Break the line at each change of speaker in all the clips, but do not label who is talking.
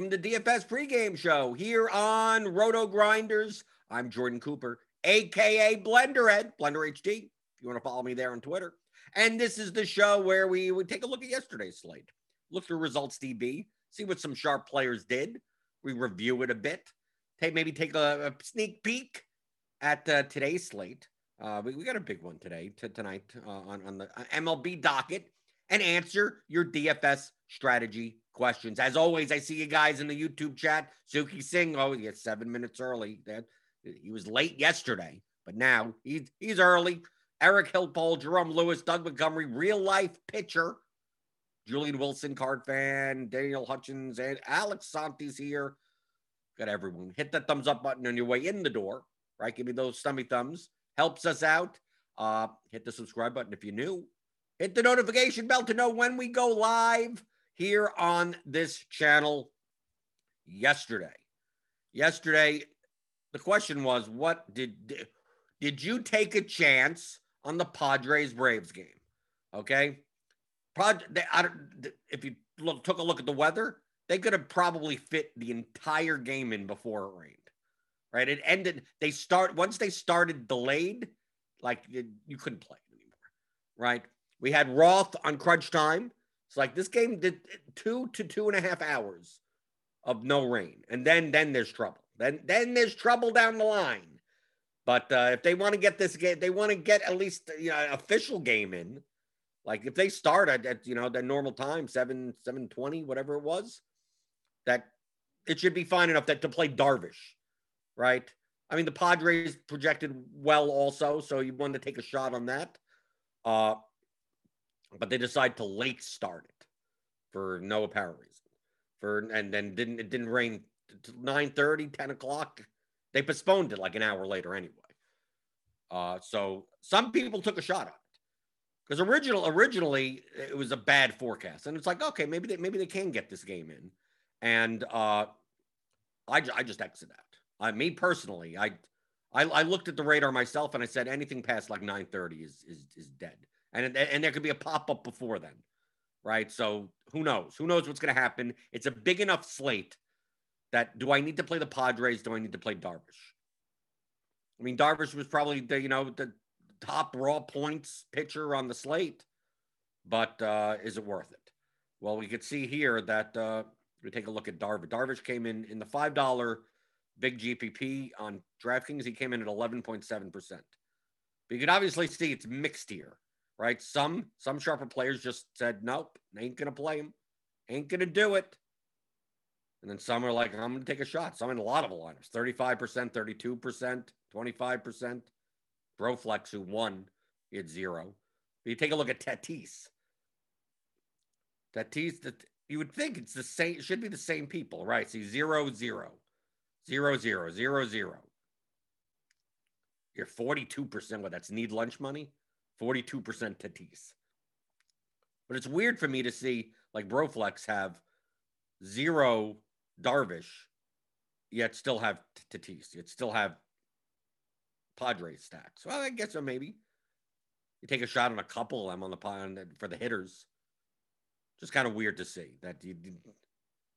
Welcome to DFS pregame show here on Roto Grinders. I'm Jordan Cooper, aka Blenderhead, Blender HD. If you want to follow me there on Twitter. And this is the show where we would take a look at yesterday's slate, look through results DB, see what some sharp players did. We review it a bit, take maybe take a, a sneak peek at uh, today's slate. Uh, we, we, got a big one today, to, tonight uh, on, on the uh, MLB docket, and answer your DFS strategy questions. As always, I see you guys in the YouTube chat. Suki Singh, oh, he gets seven minutes early. That he was late yesterday, but now he's he's early. Eric Hillpole, Jerome Lewis, Doug Montgomery, real life pitcher. Julian Wilson, card fan, Daniel Hutchins, and Alex Santis here. Got everyone. Hit that thumbs up button on your way in the door, right? Give me those stummy thumbs. Helps us out. Uh, hit the subscribe button if you're new. Hit the notification bell to know when we go live here on this channel yesterday. Yesterday, the question was, what did did you take a chance on the Padres Braves game? Okay, Prod, they, if you look, took a look at the weather, they could have probably fit the entire game in before it rained. Right, it ended. They start once they started delayed, like you couldn't play anymore. Right, we had Roth on crunch time it's like this game did two to two and a half hours of no rain, and then then there's trouble. Then then there's trouble down the line. But uh, if they want to get this game, they want to get at least you know official game in. Like if they start at, at you know the normal time seven seven twenty whatever it was, that it should be fine enough that to play Darvish, right? I mean the Padres projected well also, so you wanted to take a shot on that. Uh, but they decide to late start it for no apparent reason. For and then didn't it didn't rain 9 30, 10 o'clock. They postponed it like an hour later anyway. Uh, so some people took a shot at it because original originally it was a bad forecast, and it's like okay, maybe they maybe they can get this game in, and uh, I I just exit out. I me personally, I, I I looked at the radar myself and I said anything past like nine thirty is is is dead and and there could be a pop up before then, right? So who knows? Who knows what's going to happen? It's a big enough slate that do I need to play the Padres? Do I need to play Darvish? I mean, Darvish was probably the you know the top raw points pitcher on the slate, but uh, is it worth it? Well, we could see here that uh, we take a look at Darvish. Darvish came in in the five dollar big GPP on DraftKings. He came in at eleven point seven percent. But you can obviously see it's mixed here right? Some some sharper players just said, nope, ain't gonna play him, ain't gonna do it. And then some are like, I'm gonna take a shot. Some in a lot of lineups, 35%, 32%, 25%. Broflex, who won, had zero. But you take a look at Tatis. Tatis, that you would think it's the same, it should be the same people, right? See, zero, zero, zero, zero, zero, zero. You're 42%. What that's need lunch money? 42% Tatis. But it's weird for me to see like Broflex have zero Darvish, yet still have Tatis, yet still have Padres stacks. Well, I guess so. Maybe you take a shot on a couple of them on the pond for the hitters. Just kind of weird to see that you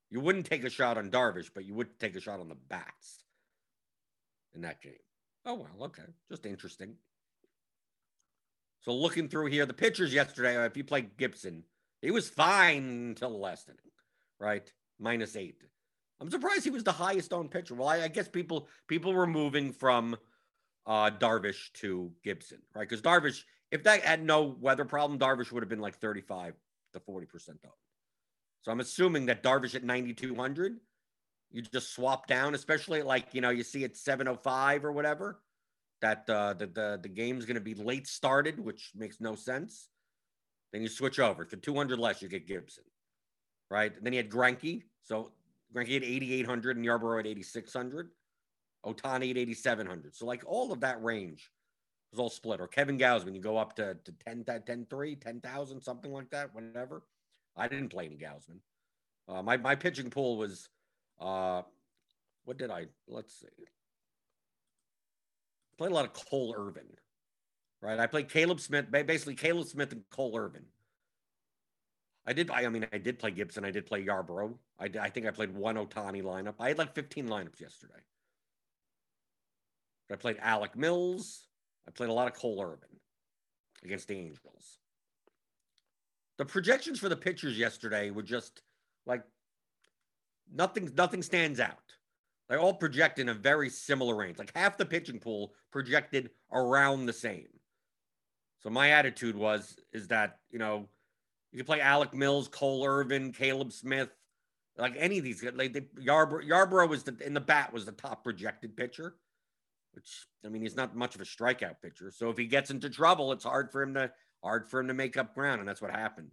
you wouldn't take a shot on Darvish, but you would take a shot on the bats in that game. Oh well, okay, just interesting. So looking through here, the pitchers yesterday, if you play Gibson, he was fine until the last inning, right? Minus eight. I'm surprised he was the highest owned pitcher. Well, I, I guess people people were moving from uh, Darvish to Gibson, right? Because Darvish, if that had no weather problem, Darvish would have been like 35 to 40 percent owned. So I'm assuming that Darvish at 9,200, you just swap down, especially like you know you see at 705 or whatever that uh, the, the the game's going to be late started, which makes no sense. Then you switch over for 200 less, you get Gibson, right? And then you had Greinke, so Greinke at 8,800 and Yarbrough at 8,600, Ohtani at 8,700. So like all of that range was all split. Or Kevin Gausman, you go up to, to 10, 10, 3, 10,000, something like that, whatever. I didn't play any Gausman. Uh, my, my pitching pool was, uh, what did I, let's see played a lot of Cole Irvin, right? I played Caleb Smith, basically Caleb Smith and Cole Irvin. I did. I, mean, I did play Gibson. I did play Yarbrough. I, I think I played one Ohtani lineup. I had like 15 lineups yesterday. I played Alec Mills. I played a lot of Cole Irvin against the Angels. The projections for the pitchers yesterday were just like nothing. Nothing stands out. They all project in a very similar range. Like half the pitching pool projected around the same. So my attitude was is that you know you could play Alec Mills, Cole Irvin, Caleb Smith, like any of these. Like they, Yarbrough, Yarbrough was the in the bat was the top projected pitcher, which I mean he's not much of a strikeout pitcher. So if he gets into trouble, it's hard for him to hard for him to make up ground, and that's what happened.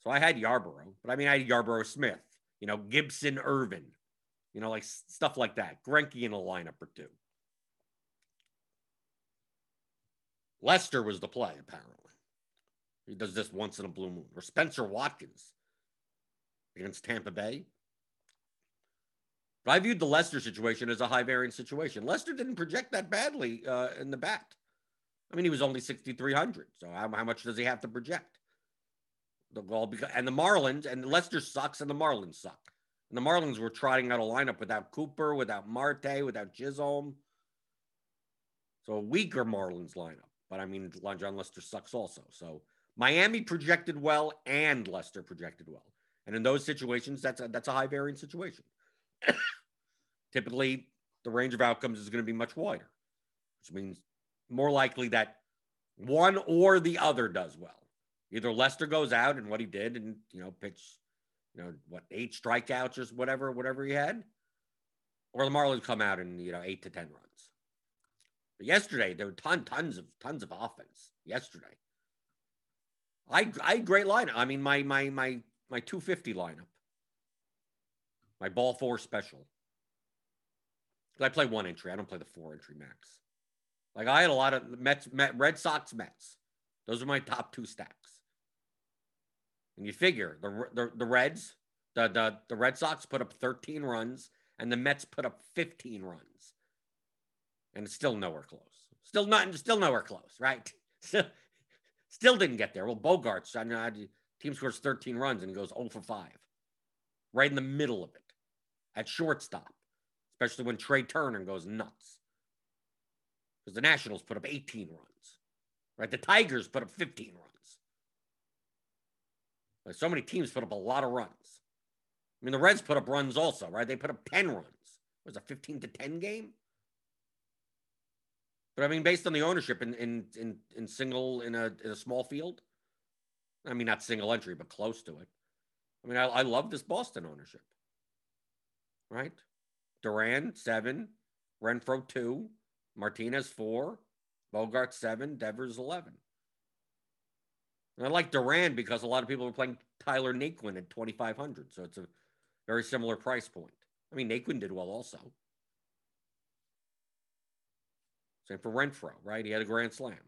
So I had Yarbrough, but I mean I had Yarbrough Smith, you know Gibson Irvin, you know like stuff like that. Greinke in a lineup or two. Lester was the play apparently. He does this once in a blue moon. Or Spenser Watkins against Tampa Bay. But I viewed the Lester situation as a high variance situation. Lester didn't project that badly uh, in the bat. I mean, he was only 6,300. So how, how, much does he have to project? The ball because and the Marlins and Lester sucks and the Marlins suck. And the Marlins were trotting out a lineup without Cooper, without Marte, without Chisholm. So a weaker Marlins lineup. But I mean, Jon Lester sucks also. So Miami projected well and Lester projected well. And in those situations, that's a, that's a high variance situation. Typically, the range of outcomes is going to be much wider, which means more likely that one or the other does well. Either Lester goes out and what he did and, you know, pitch, you know, what, eight strikeouts or whatever, whatever he had, or the Marlins come out and, you know, eight to 10 runs. But yesterday, there were ton, tons of, tons of offense yesterday. I I great lineup. I mean, my my my my 250 lineup, my ball four special. I play one entry. I don't play the four entry max. Like I had a lot of Mets, Met, Red Sox, Mets. Those are my top two stacks. And you figure the the, the Reds, the, the the Red Sox put up 13 runs, and the Mets put up 15 runs, and it's still nowhere close. Still not, still nowhere close, right? Still still didn't get there. Well, Bogaerts, I know, team scores 13 runs and goes 0 for 5. Right in the middle of it at shortstop, especially when Trea Turner goes nuts. Because the Nationals put up 18 runs, right? The Tigers put up 15 runs. So many teams put up a lot of runs. I mean, the Reds put up runs also, right? They put up 10 runs. It was a 15 to 10 game? But I mean, based on the ownership in in in, in single in a in a small field, I mean not single entry, but close to it. I mean, I, I love this Boston ownership. Right? Duran seven, Renfroe two, Martinez four, Bogaerts seven, Devers eleven. And I like Duran because a lot of people are playing Tyler Naquin at 2,500. So it's a very similar price point. I mean, Naquin did well also. Same for Renfroe, right? He had a grand slam.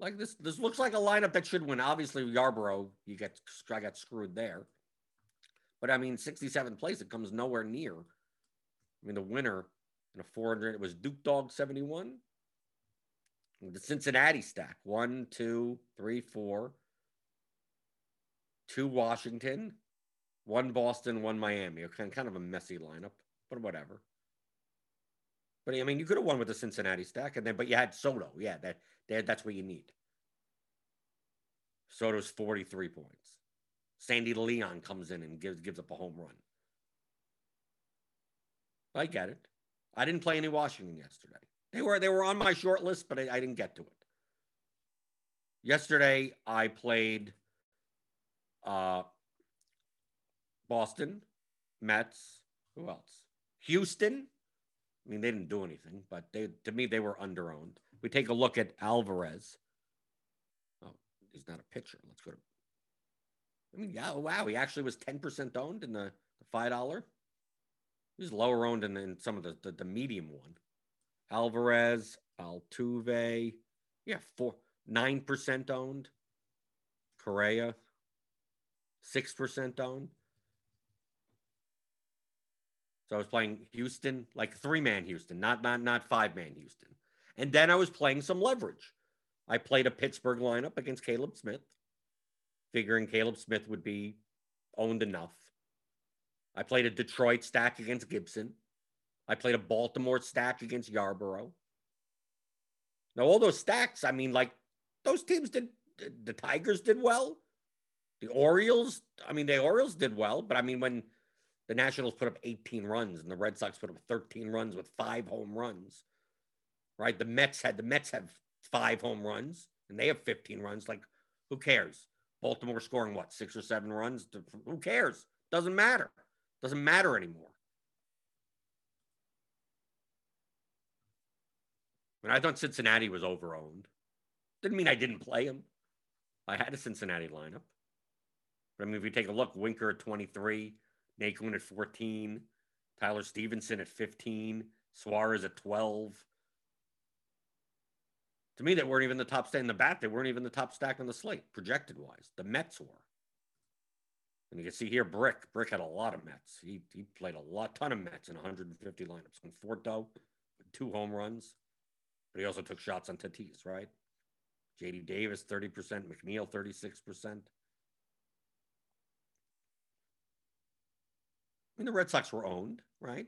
Like this, this looks like a lineup that should win. Obviously, Yarbrough, you get I got screwed there. But I mean, 67th place, it comes nowhere near. I mean, the winner in a 400, it was Duke Dog 71. The Cincinnati stack one, two, three, four. Two Washington, one Boston, one Miami. Okay, kind of a messy lineup, but whatever. But I mean, you could have won with the Cincinnati stack, and then but you had Soto. Yeah, that, that that's what you need. Soto's 43 points. Sandy Leon comes in and gives gives up a home run. I get it. I didn't play any Washington yesterday. They were they were on my short list, but I, I didn't get to it. Yesterday I played uh Boston, Mets, who else? Houston, I mean, they didn't do anything, but they to me they were underowned. We take a look at Alvarez. Oh, he's not a pitcher. Let's go to. I mean, yeah, wow, he actually was ten percent owned in the, the five dollar. He's lower owned in, in some of the, the, the medium one. Alvarez, Altuve, yeah, four nine percent owned. Correa, six percent owned. So I was playing Houston, like three man Houston, not not not five man Houston. And then I was playing some leverage. I played a Pittsburgh lineup against Caleb Smith. figuring Caleb Smith would be owned enough. I played a Detroit stack against Gibson. I played a Baltimore stack against Yarbrough. Now, all those stacks, I mean, like those teams did, the Tigers did well. The Orioles, I mean, the Orioles did well, but I mean, when the Nationals put up 18 runs and the Red Sox put up 13 runs with five home runs, right? The Mets had the Mets have five home runs and they have 15 runs. Like, who cares? Baltimore scoring what, six or seven runs? Who cares? Doesn't matter. Doesn't matter anymore. I mean, I thought Cincinnati was overowned. Didn't mean I didn't play him. I had a Cincinnati lineup. But I mean, if you take a look, Winker at 23, Naquin at 14, Tyler Stephenson at 15, Suarez at 12. To me, they weren't even the top stack in the bat. They weren't even the top stack on the slate, projected wise. The Mets were. And you can see here, Brick. Brick had a lot of Mets. He, he played a lot, ton of Mets in 150 lineups. Conforto, two home runs. But he also took shots on Tatis, right? JD Davis, 30%, McNeil, 36%. I mean, the Red Sox were owned, right?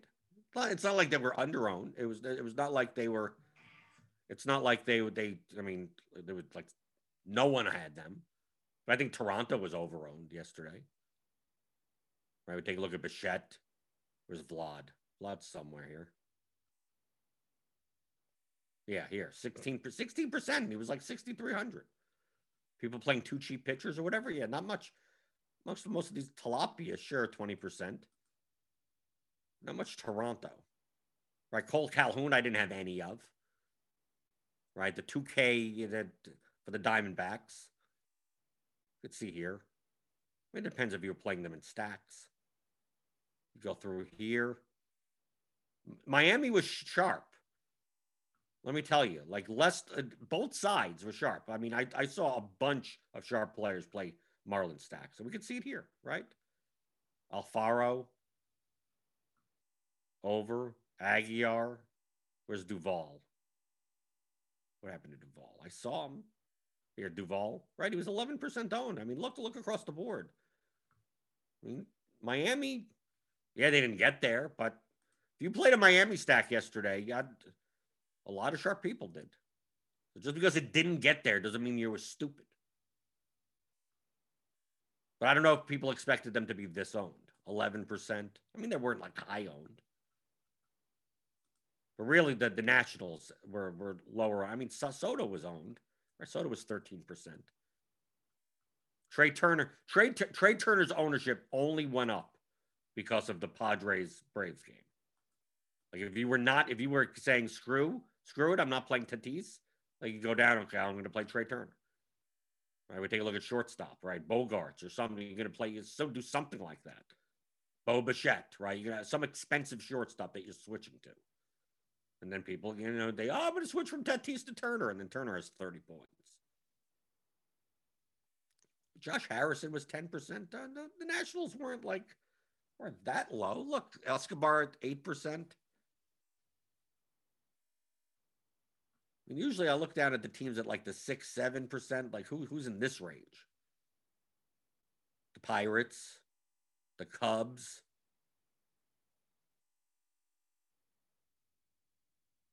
It's not like they were under owned. It was it was not like they were it's not like they would they I mean there was like no one had them. But I think Toronto was overowned yesterday. Right, we take a look at Bichette. Where's Vlad? Vlad's somewhere here. Yeah, here, 16 16%. He was like 6,300. People playing two cheap pitchers or whatever. Yeah, not much. Most most of these tilapia, sure, 20%. Not much Toronto. Right, Kole Calhoun, I didn't have any of. Right, the 2K that for the Diamondbacks. You could see here. It depends if you're playing them in stacks. You go through here. Miami was sharp. Let me tell you, like less, uh, both sides were sharp. I mean, I, I saw a bunch of sharp players play Marlin stack, so we can see it here, right? Alfaro, over Aguilar. Where's Duvall? What happened to Duvall? I saw him here. Duvall, right? He was 11% owned. I mean, look, look across the board. I mean, Miami, yeah, they didn't get there, but if you played a Miami stack yesterday, you had a lot of sharp people did. So just because it didn't get there doesn't mean you were stupid. But I don't know if people expected them to be this owned. 11%. I mean, they weren't like high owned. But really, the, the Nationals were, were lower. I mean, Soto was owned. Soto was 13%. Trea Turner, Trea, Trea Turner's ownership only went up because of the Padres Braves game. Like if you were not, if you were saying screw, screw it, I'm not playing Tatis. Like you go down, okay, I'm going to play Trea Turner. Right, we take a look at shortstop, right? Bogaerts or something. You're going to play, so do something like that. Bo Bichette, right? You're going to have some expensive shortstop that you're switching to. And then people, you know, they, oh, I'm going to switch from Tatis to Turner. And then Turner has 30 points. Josh Harrison was 10%. Uh, the, the Nationals weren't like, weren't that low. Look, Escobar at 8%. Usually I look down at the teams at like the six, seven percent. Like who who's in this range? The Pirates, the Cubs.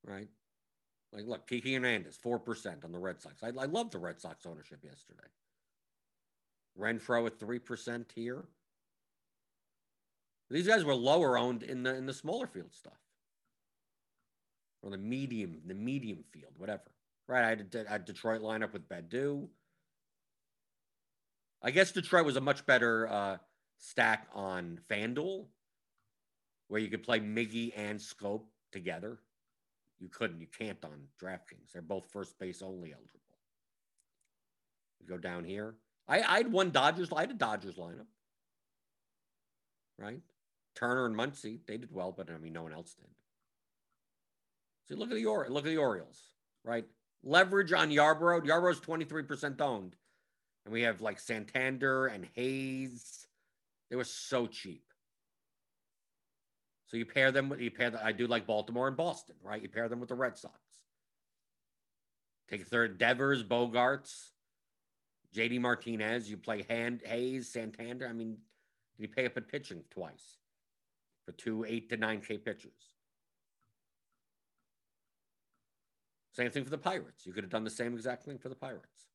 Right? Like look, Kiki Hernandez, four percent on the Red Sox. I, I love the Red Sox ownership yesterday. Renfroe at three percent here. These guys were lower owned in the in the smaller field stuff or the medium, the medium field, whatever. Right. I had, a Detroit lineup with Baddoo. I guess Detroit was a much better uh, stack on FanDuel, where you could play Miggy and Schoop together. You couldn't, you can't on DraftKings. They're both first base only eligible. You go down here. I, I had one Dodgers, I had a Dodgers lineup. Right? Turner and Muncy, they did well, but I mean, no one else did. Look at the or- look at the Orioles, right? Leverage on Yarbrough. Yarbrough's 23% owned. And we have like Santander and Hays. They were so cheap. So you pair them with you pair the, I do like Baltimore and Boston, right? You pair them with the Red Sox. Take third Devers, Bogaerts, JD Martinez, you play Hand Hays, Santander. I mean, you pay up at pitching twice for two eight to nine K pitchers. Same thing for the Pirates. You could have done the same exact thing for the Pirates.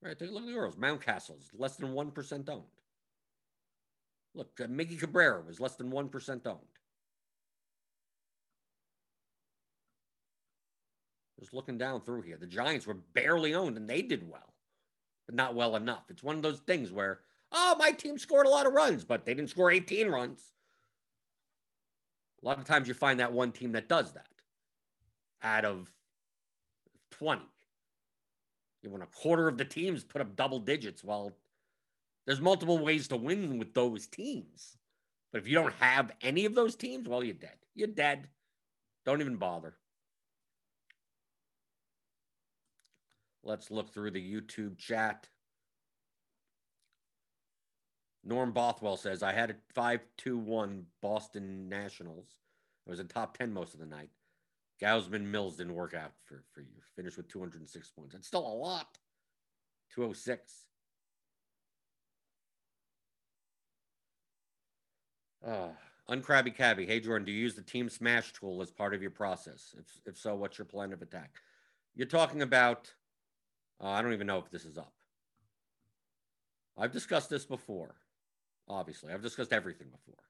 Right, take a look at the Orioles. Mountcastle's less than 1% owned. Look, uh, Cabrera was less than 1% owned. Just looking down through here, the Giants were barely owned and they did well, but not well enough. It's one of those things where, oh, my team scored a lot of runs, but they didn't score 18 runs. A lot of times you find that one team that does that out of 20 when a quarter of the teams put up double digits, well, there's multiple ways to win with those teams. But if you don't have any of those teams, well, you're dead. You're dead. Don't even bother. Let's look through the YouTube chat. Norm Bothwell says, I had a 5 2 1 Boston Nationals. I was in top 10 most of the night. Gausman Mills didn't work out for, for you. Finished with 206 points. That's still a lot. 206. Uh, Uncrabby Cabby. Hey, Jordan, do you use the Team Smash tool as part of your process? If, if so, what's your plan of attack? You're talking about, uh, I don't even know if this is up. I've discussed this before, obviously. I've discussed everything before.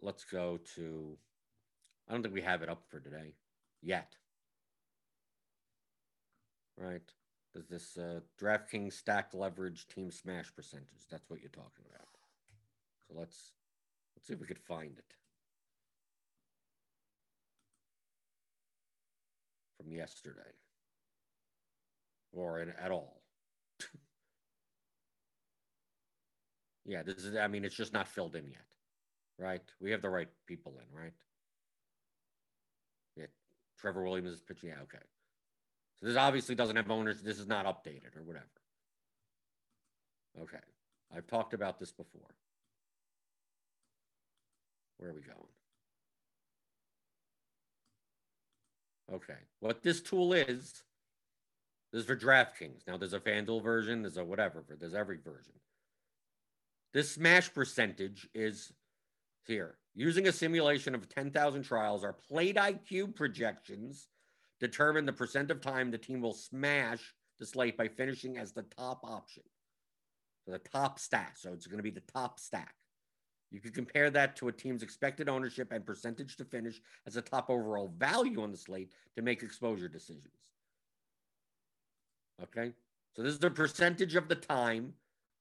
Let's go to I don't think we have it up for today yet. Right? Does this uh, DraftKings stack leverage team smash percentage? That's what you're talking about. So let's let's see if we could find it from yesterday or in, at all. yeah, this is. I mean, it's just not filled in yet, right? We have the right people in, right? Trevor Williams is pitching. Yeah, okay. So this obviously doesn't have owners. This is not updated or whatever. Okay. I've talked about this before. Where are we going? Okay. What this tool is, this is for DraftKings. Now there's a FanDuel version, there's a whatever, there's every version. This smash percentage is here. Using a simulation of 10,000 trials, our plate IQ projections determine the percent of time the team will smash the slate by finishing as the top option. So the top stack. So it's going to be the top stack. You can compare that to a team's expected ownership and percentage to finish as a top overall value on the slate to make exposure decisions. Okay. So this is the percentage of the time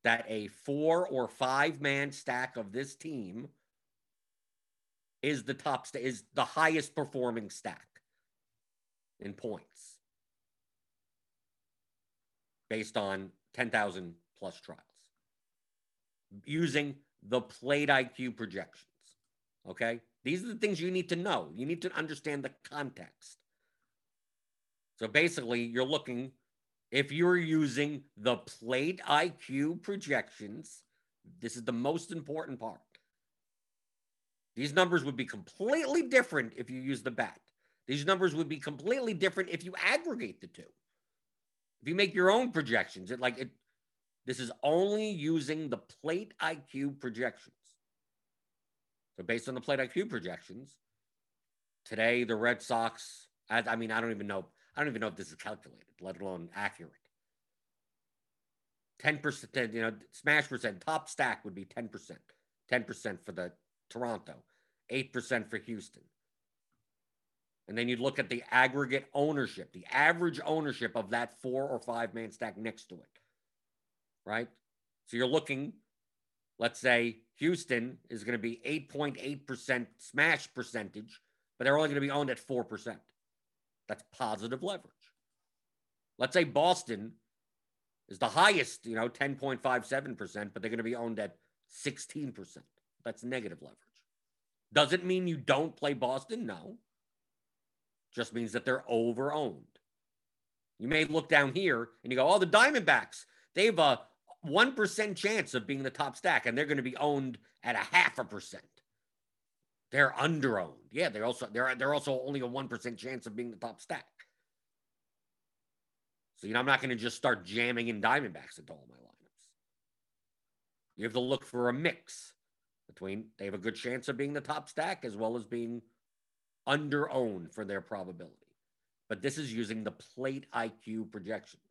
that a four or five man stack of this team is the top st- is the highest performing stack in points based on 10,000 plus trials using the plate IQ projections. Okay? These are the things you need to know. You need to understand the context. So basically, you're looking if you're using the plate IQ projections, this is the most important part. These numbers would be completely different if you use the bat. These numbers would be completely different if you aggregate the two. If you make your own projections, it like it this is only using the plate IQ projections. So based on the plate IQ projections, today the Red Sox, I, I mean, I don't even know, I don't even know if this is calculated, let alone accurate. 10%, you know, smash percent, top stack would be 10%. 10% for the Toronto, 8% for Houston. And then you'd look at the aggregate ownership, the average ownership of that four or five man stack next to it. Right? So you're looking, let's say Houston is going to be 8.8% smash percentage, but they're only going to be owned at 4%. That's positive leverage. Let's say Boston is the highest, you know, 10.57%, but they're going to be owned at 16%. That's negative leverage. Doesn't mean you don't play Boston. No. Just means that they're over owned. You may look down here and you go, oh, the Diamondbacks, they have a 1% chance of being the top stack, and they're going to be owned at a half a percent. They're under owned. Yeah, they're also they're they're also only a 1% chance of being the top stack. So, you know, I'm not going to just start jamming in Diamondbacks into all my lineups. You have to look for a mix between they have a good chance of being the top stack as well as being under owned for their probability. But this is using the plate IQ projections.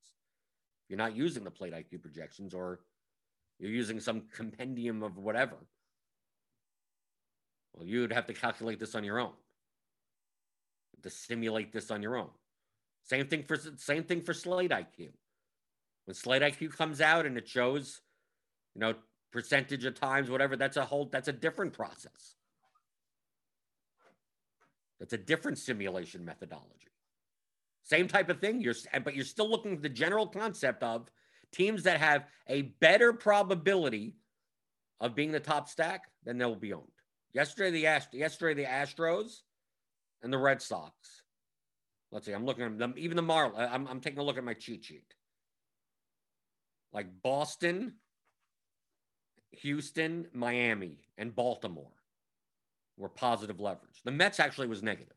If you're not using the plate IQ projections or you're using some compendium of whatever. Well, you'd have to calculate this on your own. To simulate this on your own. Same thing for same thing for Slate IQ. When Slate IQ comes out and it shows, you know, percentage of times, whatever, that's a whole that's a different process. That's a different simulation methodology. Same type of thing. You're but you're still looking at the general concept of teams that have a better probability of being the top stack, then they'll be owned. Yesterday, the Ast- yesterday the Astros and the Red Sox. Let's see. I'm looking at them. Even the Marlins. I'm, I'm taking a look at my cheat sheet. Like Boston, Houston, Miami, and Baltimore were positive leverage. The Mets actually was negative.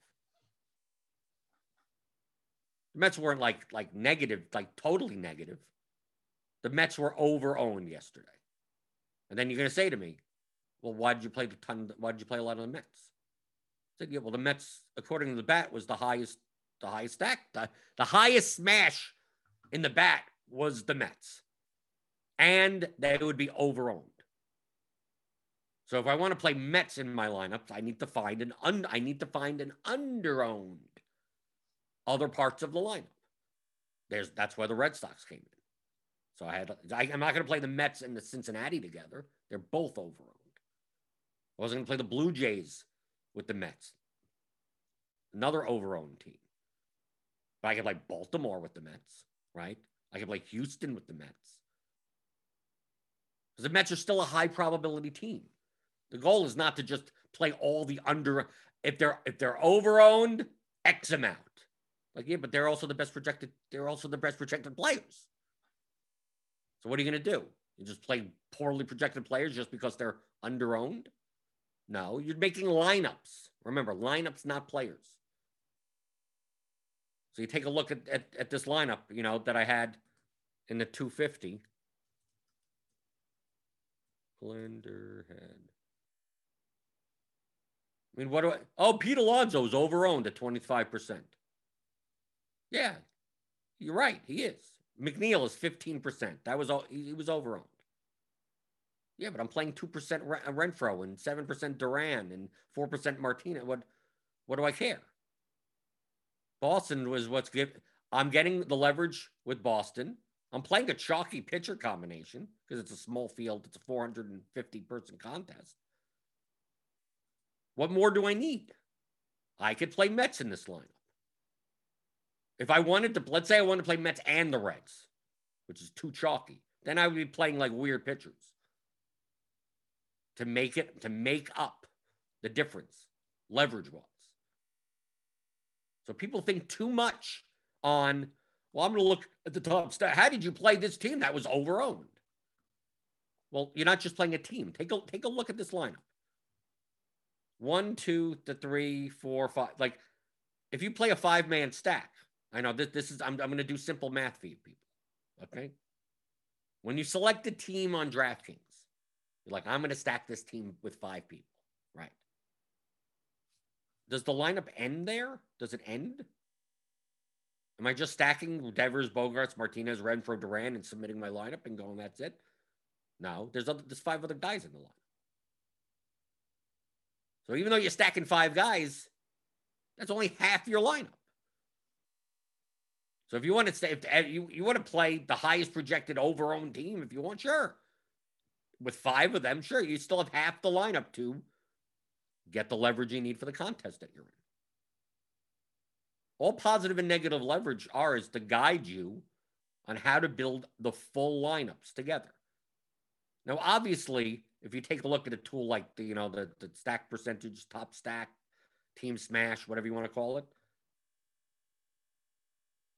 The Mets weren't like like negative, like totally negative. The Mets were over owned yesterday. And then you're to say to me, well, why did you play the ton? Why did you play a lot of the Mets? I said, yeah, well, the Mets, according to the bat, was the highest, the highest stack, the, the highest smash in the bat was the Mets, and they would be over owned. So if I want to play Mets in my lineups, I need to find an un, I need to find an under owned other parts of the lineup. There's that's where the Red Sox came in. So I had I, am not going to play the Mets and the Cincinnati together. They're both over owned. I wasn't going to play the Blue Jays with the Mets. Another over owned team. But I could play Baltimore with the Mets, right? I could play Houston with the Mets. Because the Mets are still a high probability team. The goal is not to just play all the under if they're if they're over owned X amount. Like, yeah, but they're also the best projected, they're also the best projected players. So what are you going to do? You just play poorly projected players just because they're under owned? No, you're making lineups. Remember, lineups, not players. So you take a look at, at, at this lineup, you know, that I had in the 250. Blender head. I mean, what do I? Oh, Pete Alonso is overowned at 25%. Yeah, you're right. He is. McNeil is 15%. That was all. He was overowned. Yeah, but I'm playing 2% uh, Renfroe and 7% Duran and 4% Martina. What what do I care? Boston was what's give I'm getting the leverage with Boston. I'm playing a chalky pitcher combination because it's a small field. It's a 450 person contest. What more do I need? I could play Mets in this lineup. If I wanted to, let's say I wanted to play Mets and the Reds, which is too chalky, then I would be playing like weird pitchers to make it to make up the difference leverage wise. So people think too much on, well, I'm going to look at the top stat. How did you play this team that was overowned? Well, you're not just playing a team. Take a take a look at this lineup. One, two, the three, four, five. Like, if you play a five man stack, I know that this is I'm I'm going to do simple math for you people. Okay. When you select a team on DraftKings, you're like, I'm going to stack this team with five people, right? Does the lineup end there? Does it end? Am I just stacking Devers, Bogaerts, Martinez, Renfroe, Duran, and submitting my lineup and going, that's it? No, there's other, there's five other guys in the lineup. So even though you're stacking five guys, that's only half your lineup. So if you want to stay, if you, you want to play the highest projected over own team, if you want, sure with five of them, sure, you still have half the lineup to get the leverage you need for the contest that you're in. All positive and negative leverage are is to guide you on how to build the full lineups together. Now, obviously, if you take a look at a tool like the, you know, the, the stack percentage, top stack, team smash, whatever you want to call it,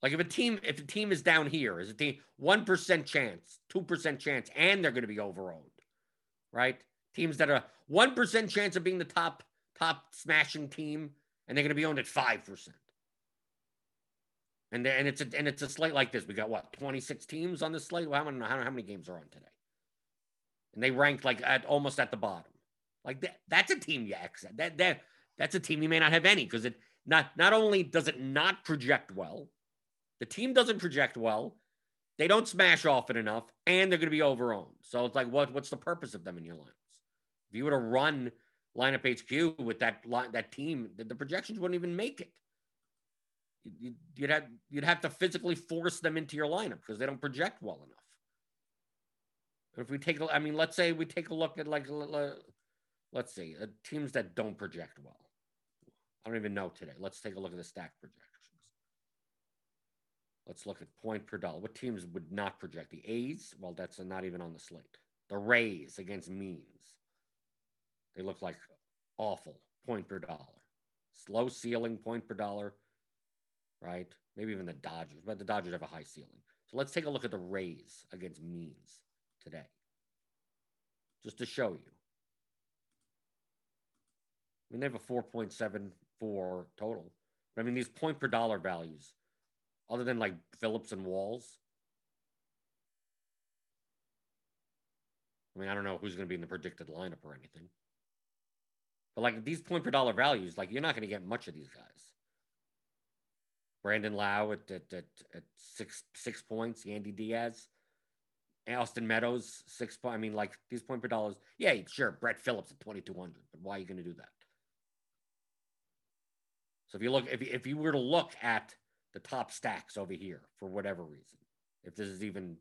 like if a team, if a team is down here, is a team one percent chance, two percent chance, and they're going to be overowned, right? Teams that are one percent chance of being the top top smashing team, and they're going to be owned at five percent. And and it's a and it's a slate like this. We got what 26 teams on the slate. Well, how many how many games are on today? And they ranked like at almost at the bottom. Like that, that's a team you exit. That that that's a team you may not have any because it not not only does it not project well, the team doesn't project well. They don't smash it enough, and they're going to be overowned. So it's like, what what's the purpose of them in your lineups? If you were to run lineup HQ with that line, that team, the, the projections wouldn't even make it. You'd have you'd have to physically force them into your lineup because they don't project well enough. If we take, I mean, let's say we take a look at like, let's see, uh, teams that don't project well. I don't even know today. Let's take a look at the stack projections. Let's look at point per dollar. What teams would not project? The A's? Well, that's not even on the slate. The Rays against Means. They look like awful point per dollar. Slow ceiling point per dollar, right? Maybe even the Dodgers, but the Dodgers have a high ceiling. So let's take a look at the Rays against Means today, just to show you. I mean, they have a 4.74 total. But I mean, these point per dollar values, other than like Phillips and Walls, I mean, I don't know who's going to be in the predicted lineup or anything. But like these point per dollar values, like you're not going to get much of these guys. Brandon Lowe at, at, at, at six six points, Yandy Diaz, Austin Meadows six point. I mean, like these point per dollars. Yeah, sure. Brett Phillips at twenty two hundred, but why are you going to do that? So if you look, if if you were to look at the top stacks over here for whatever reason, if this is even,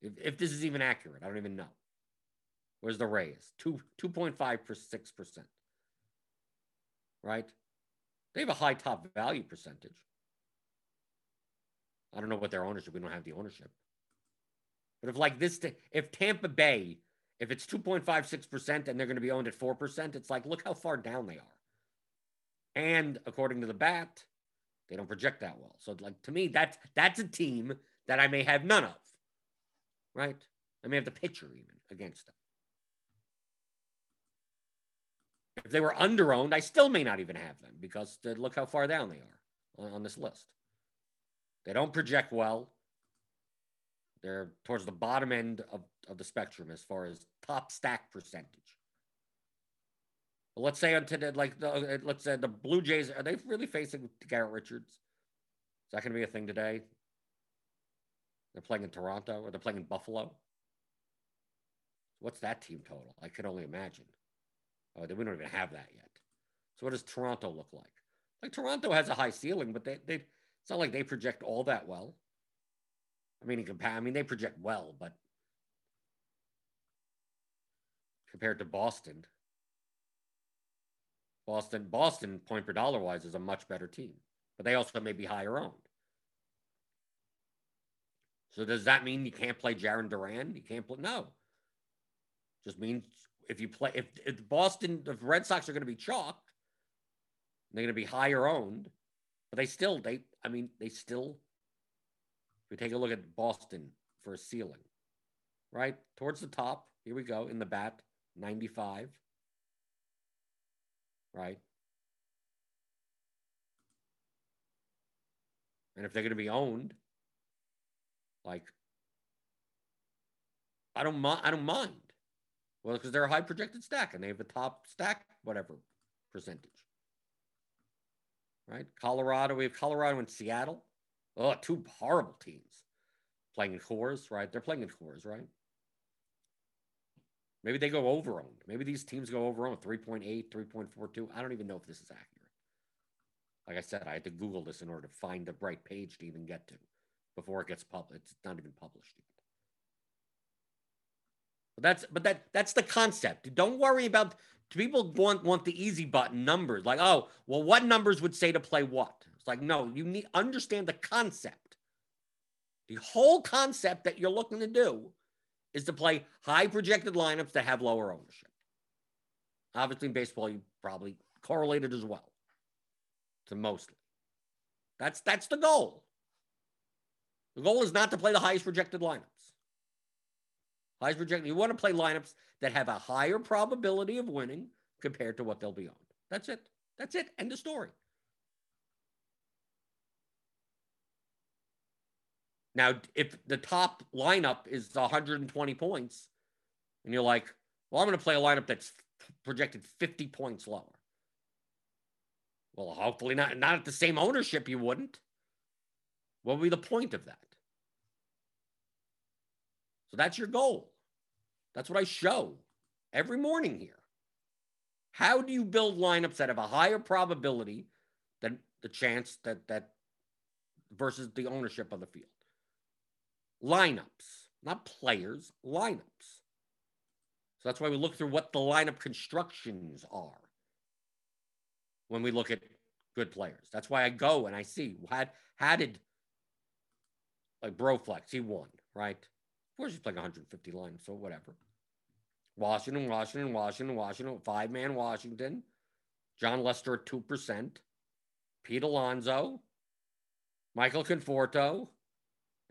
if, if this is even accurate, I don't even know. Where's the Rays? Two two point five per six percent right? They have a high top value percentage. I don't know what their ownership. We don't have the ownership. But if like this, if Tampa Bay, if it's 2.56% and they're going to be owned at 4%, it's like, look how far down they are. And according to the bat, they don't project that well. So like to me, that's that's a team that I may have none of. Right? I may have the pitcher even against them. If they were underowned, I still may not even have them because uh, look how far down they are on, on this list. They don't project well. They're towards the bottom end of, of the spectrum as far as top stack percentage. But let's say on today, like the, uh, let's say the Blue Jays, are they really facing Garrett Richards? Is that going to be a thing today? They're playing in Toronto or they're playing in Buffalo. What's that team total? I could only imagine. Oh, we don't even have that yet. So what does Toronto look like? Like Toronto has a high ceiling, but they they it's not like they project all that well. I mean, in compa- I mean they project well, but compared to Boston, Boston Boston point per dollar wise is a much better team, but they also may be higher owned. So does that mean you can't play Jarren Duran? You can't play no. Just means if you play if, if Boston the Red Sox are going to be chalk, they're going to be higher owned, but they still they I mean they still. We take a look at Boston for a ceiling, right towards the top. Here we go in the bat, ninety five. Right. And if they're going to be owned, like I don't mind. I don't mind. Well, because they're a high projected stack and they have a top stack, whatever percentage. Right? Colorado, we have Colorado and Seattle. Oh, two horrible teams playing in Coors, right? They're playing in Coors, right? Maybe they go over owned. Maybe these teams go over owned 3.8, 3.42. I don't even know if this is accurate. Like I said, I had to Google this in order to find the right page to even get to before it gets published. It's not even published. But that's but that that's the concept. Don't worry about people want want the easy button numbers. Like, oh, well, what numbers would say to play what? Like, no, you need understand the concept. The whole concept that you're looking to do is to play high projected lineups that have lower ownership. Obviously, in baseball, you probably correlated as well to mostly. That's that's the goal. The goal is not to play the highest projected lineups. Highest projected. You want to play lineups that have a higher probability of winning compared to what they'll be on. That's it. That's it. End of story. Now, if the top lineup is 120 points, and you're like, well, I'm going to play a lineup that's projected 50 points lower. Well, hopefully not, not at the same ownership, you wouldn't. What would be the point of that? So that's your goal. That's what I show every morning here. How do you build lineups that have a higher probability than the chance that that versus the ownership of the field? Lineups, not players, lineups. So that's why we look through what the lineup constructions are when we look at good players. That's why I go and I see how, how did like Broflex, he won, right? Of course he's playing 150 lines, so whatever. Washington, Washington, Washington, Washington, five man Washington, Jon Lester at 2%, Pete Alonso, Michael Conforto,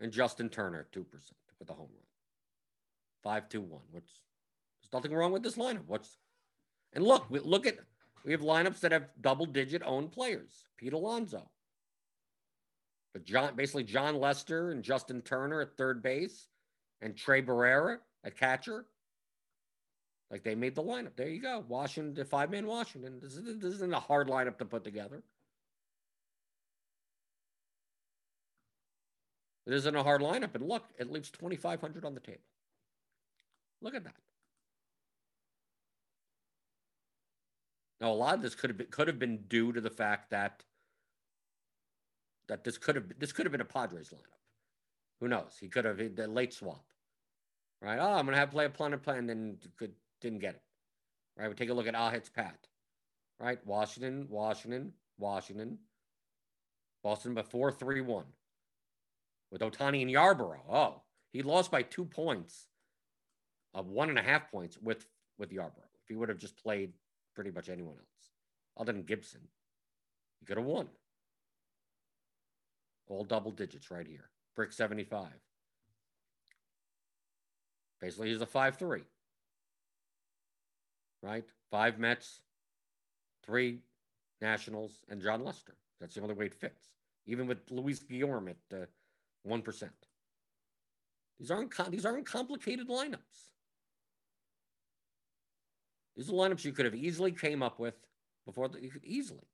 and Justin Turner 2% with a home run. 5 2 1. What's there's nothing wrong with this lineup. What's and look, we look at we have lineups that have double digit owned players. Pete Alonso. But Jon basically Jon Lester and Justin Turner at third base and Tres Barrera at catcher. Like they made the lineup. There you go. Washington, five man Washington. This, is, this isn't a hard lineup to put together. It isn't a hard lineup. And look, it leaves 2,500 on the table. Look at that. Now, a lot of this could have been, could have been due to the fact that that this could have this could have been a Padres lineup. Who knows? He could have the late swap, right? Oh, I'm gonna have to play a planet plan, and then could didn't get it. Right? We take a look at Al hits Pat. Right? Washington, Washington, Washington. Boston before 3 1 with Ohtani and Yarbrough. Oh, he lost by two points, of one and a half points with, with Yarbrough. If he would have just played pretty much anyone else, other than Gibson, he could have won. All double digits right here. Brick 75. Basically, he's a 5 3 right? Five Mets, three Nationals, and John Lester. That's the only way it fits. Even with Luis Guillorme at uh, one uh, These aren't these aren't complicated lineups. These are lineups you could have easily came up with before the, easily.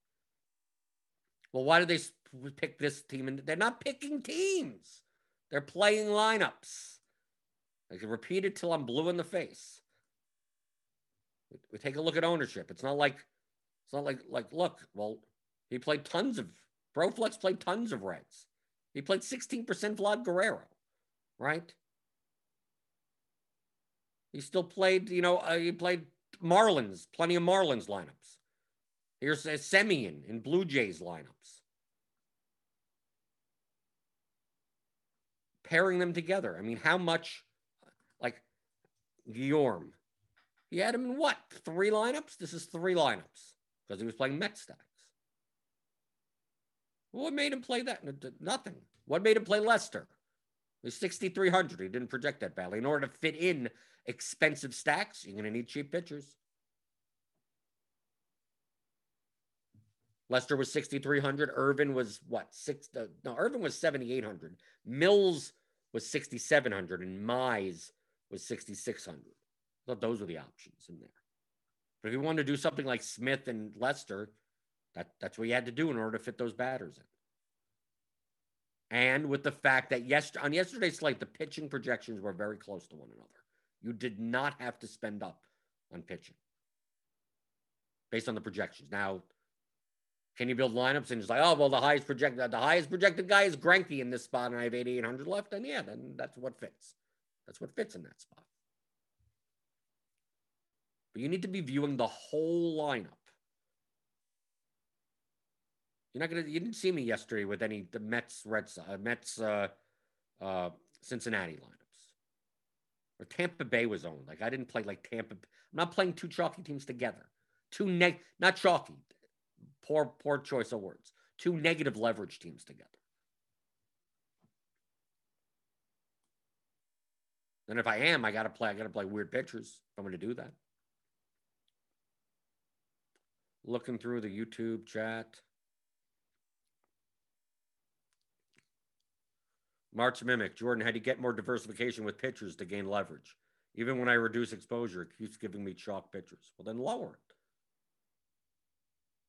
Well, why did they pick this team? And they're not picking teams. They're playing lineups. I can repeat it till I'm blue in the face. We take a look at ownership. It's not like it's not like like look. Well, he played tons of Broflex played tons of Reds. He played 16% Vlad Guerrero, right? He still played, you know, uh, he played Marlins, plenty of Marlins lineups. Here's a Semien in Blue Jays lineups. Pairing them together. I mean, how much, like Guillorme, he had him in what? Three lineups? This is three lineups because he was playing Met stacks. What made him play that? Nothing. What made him play Lester? He was 6,300. He didn't project that badly. In order to fit in expensive stacks, you're going to need cheap pitchers. Lester was 6,300. Irvin was what? Six? Uh, no, Irvin was 7,800. Mills was 6,700. And Mize was 6,600 I thought those were the options in there. But if you wanted to do something like Smith and Lester, that, that's what you had to do in order to fit those batters in. And with the fact that yes, on yesterday's slate, the pitching projections were very close to one another. You did not have to spend up on pitching based on the projections. Now, can you build lineups and just like, oh, well, the highest projected, the highest projected guy is Greinke in this spot, and I have 8,800 left, and yeah, then that's what fits. That's what fits in that spot. But you need to be viewing the whole lineup. You're not gonna. You didn't see me yesterday with any the Mets, Red Sox, uh, Mets, uh, uh, Cincinnati lineups, or Tampa Bay was owned. Like I didn't play like Tampa. I'm not playing two chalky teams together. Two neg, not chalky. Poor, poor choice of words. Two negative leverage teams together. And if I am, I gotta play. I gotta play weird pitchers. I'm gonna do that. looking through the YouTube chat. March Mimic, Jordan, how do you get more diversification with pitchers to gain leverage? Even when I reduce exposure, it keeps giving me chalk pitchers. Well, then lower it.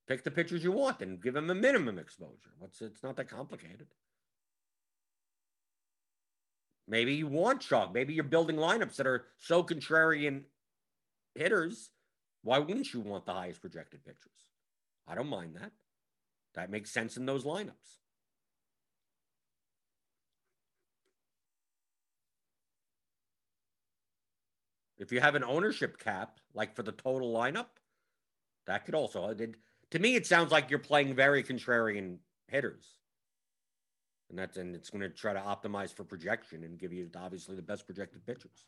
Pick the pitchers you want and give them a minimum exposure. What's it's not that complicated. Maybe you want chalk. Maybe you're building lineups that are so contrarian hitters. Why wouldn't you want the highest projected pitchers? I don't mind that. That makes sense in those lineups. If you have an ownership cap, like for the total lineup, that could also. To me, it sounds like you're playing very contrarian hitters and that's and it's going to try to optimize for projection and give you obviously the best projected pitchers.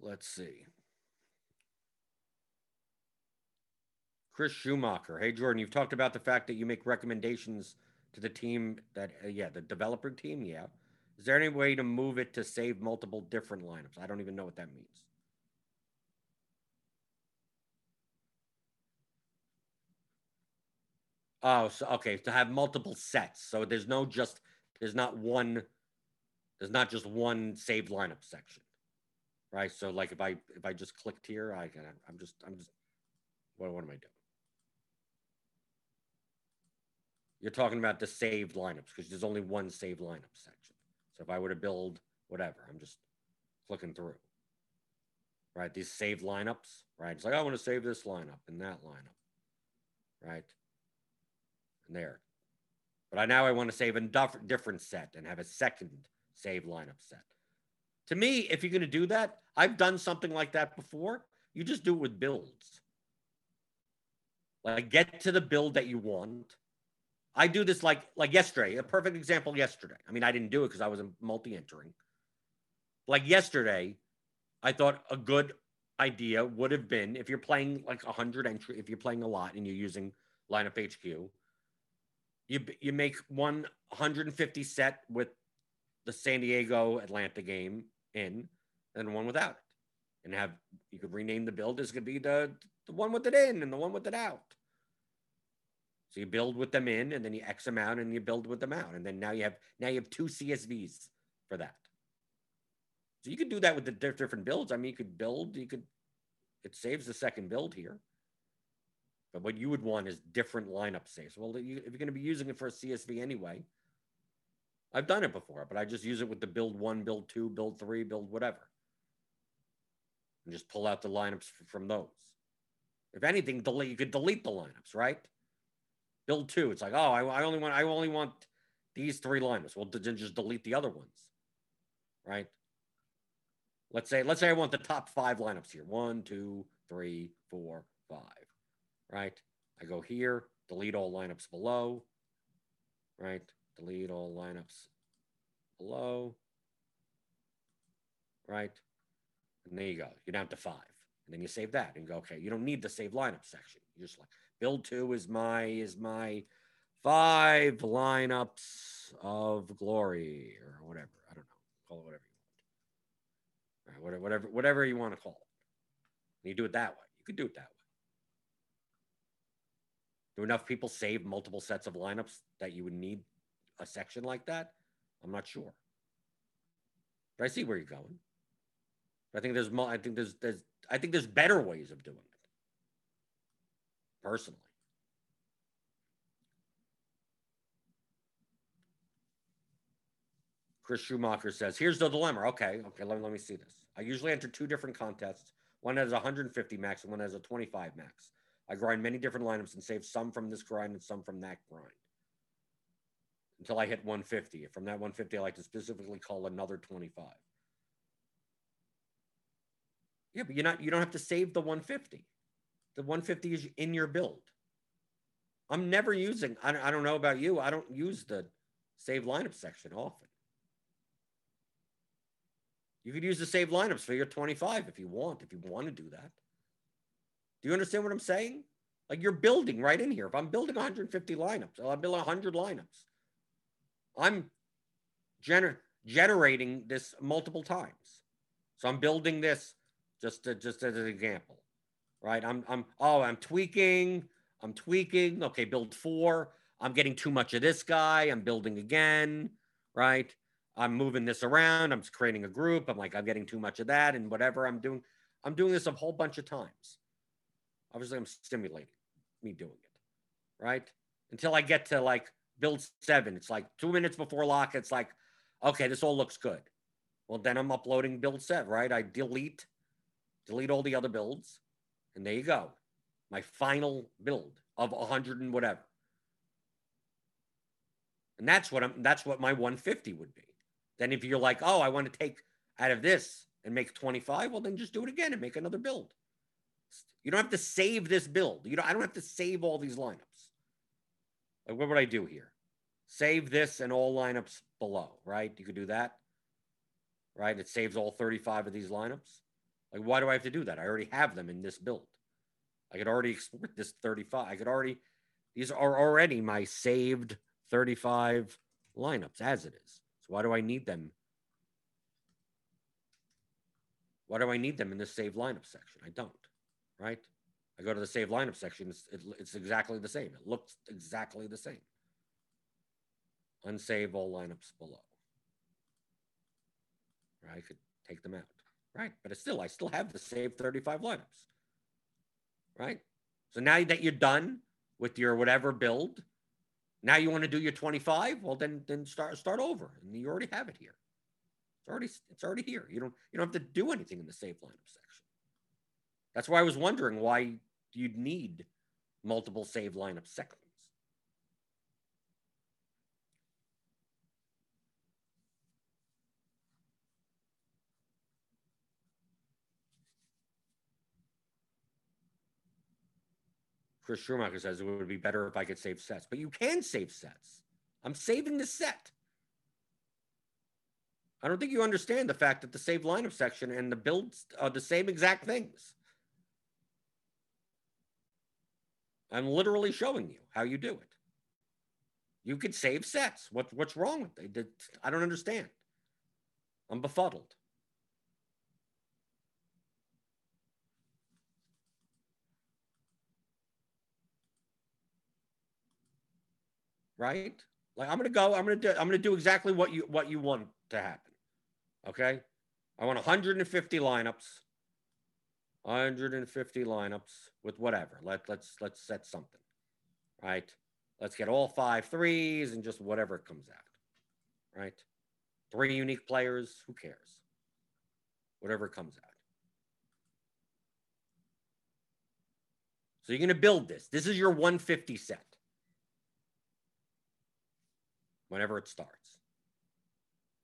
Let's see. Chris Schumacher. Hey, Jordan, you've talked about the fact that you make recommendations to the team that, uh, yeah, the developer team. Yeah. Is there any way to move it to save multiple different lineups? I don't even know what that means. Oh, so okay, to have multiple sets. So there's no just there's not one there's not just one saved lineup section. Right? So like if I if I just clicked here, I can I'm just I'm just what what am I doing? You're talking about the saved lineups because there's only one saved lineup section. So if I were to build whatever, I'm just clicking through. Right? These saved lineups, right? It's like I want to save this lineup and that lineup. Right? And there. But I now I want to save a different set and have a second save lineup set. To me, if you're going to do that, I've done something like that before. You just do it with builds. Like get to the build that you want. I do this like like yesterday. A perfect example yesterday. I mean, I didn't do it because I was multi-entering. Like yesterday, I thought a good idea would have been if you're playing like 100 entry, if you're playing a lot and you're using lineup HQ, you you make 150 set with the San Diego Atlanta game in, and one without it, and have you could rename the build as could be the the one with it in and the one with it out. So you build with them in, and then you X them out, and you build with them out, and then now you have now you have two CSVs for that. So you could do that with the different builds. I mean, you could build, you could. It saves the second build here. But what you would want is different lineup saves. Well, if you're going to be using it for a CSV anyway, I've done it before, but I just use it with the build one, build two, build three, build whatever. And just pull out the lineups from those. If anything, delete you could delete the lineups, right? Build two. It's like, oh, I, I only want I only want these three lineups. Well, then just delete the other ones, right? Let's say let's say I want the top five lineups here. One, two, three, four, five right? I go here, delete all lineups below, right? Delete all lineups below, right? And there you go. You're down to five. And then you save that and go, okay, you don't need the save lineup section. You're just like build two is my is my five lineups of glory or whatever. I don't know. Call it whatever you want. Right, whatever, whatever you want to call it. You do it that way. You could do it that way. Do enough people save multiple sets of lineups that you would need a section like that? I'm not sure. But I see where you're going. I think there's more I think there's there's I think there's better ways of doing it. Personally. Chris Schumacher says, here's the dilemma. Okay, okay, let me, let me see this. I usually enter two different contests. One has 150 max and one has a 25 max. I grind many different lineups and save some from this grind and some from that grind until I hit 150. From that 150, I like to specifically call another 25. Yeah, but you're not you don't have to save the 150. The 150 is in your build. I'm never using, I, I don't know about you, I don't use the save lineup section often. You could use the save lineups for your 25 if you want, if you want to do that. Do you understand what I'm saying? Like you're building right in here. If I'm building 150 lineups, I'll build 100 lineups. I'm gener- generating this multiple times. So I'm building this just to, just as an example, right? I'm I'm oh I'm tweaking. I'm tweaking. Okay, build four. I'm getting too much of this guy. I'm building again, right? I'm moving this around. I'm creating a group. I'm like, I'm getting too much of that and whatever I'm doing. I'm doing this a whole bunch of times. Obviously, I'm stimulating me doing it, right? Until I get to like build seven. It's like two minutes before lock. It's like, okay, this all looks good. Well, then I'm uploading build set, right? I delete, delete all the other builds. And there you go. My final build of 100 and whatever. And that's what I'm that's what my 150 would be. Then if you're like, oh, I want to take out of this and make 25, well then just do it again and make another build. You don't have to save this build. You know, I don't have to save all these lineups. Like what would I do here? Save this and all lineups below, right? You could do that. Right? It saves all 35 of these lineups. Like, why do I have to do that? I already have them in this build. I could already export this 35. I could already, these are already my saved 35 lineups as it is. So why do I need them? Why do I need them in the save lineup section? I don't, right? I go to the save lineup section. It's, it, it's exactly the same. It looks exactly the same. Unsave all lineups below. Right? I could take them out. Right. But it's still, I still have the save 35 lineups. Right. So now that you're done with your whatever build, now you want to do your 25? Well, then then start start over. And you already have it here. It's already it's already here. You don't you don't have to do anything in the save lineup section. That's why I was wondering why you'd need multiple save lineup sections. Chris Schumacher says it would be better if I could save sets, but you can save sets. I'm saving the set. I don't think you understand the fact that the save lineup section and the builds are the same exact things. I'm literally showing you how you do it. You could save sets. What, what's wrong with it? I don't understand. I'm befuddled. Right? Like I'm gonna go. I'm gonna do. I'm gonna do exactly what you what you want to happen. Okay. I want 150 lineups. 150 lineups with whatever. Let let's let's set something. Right. Let's get all five threes and just whatever comes out. Right. Three unique players. Who cares? Whatever comes out. So you're going to build this. This is your 150 set whenever it starts.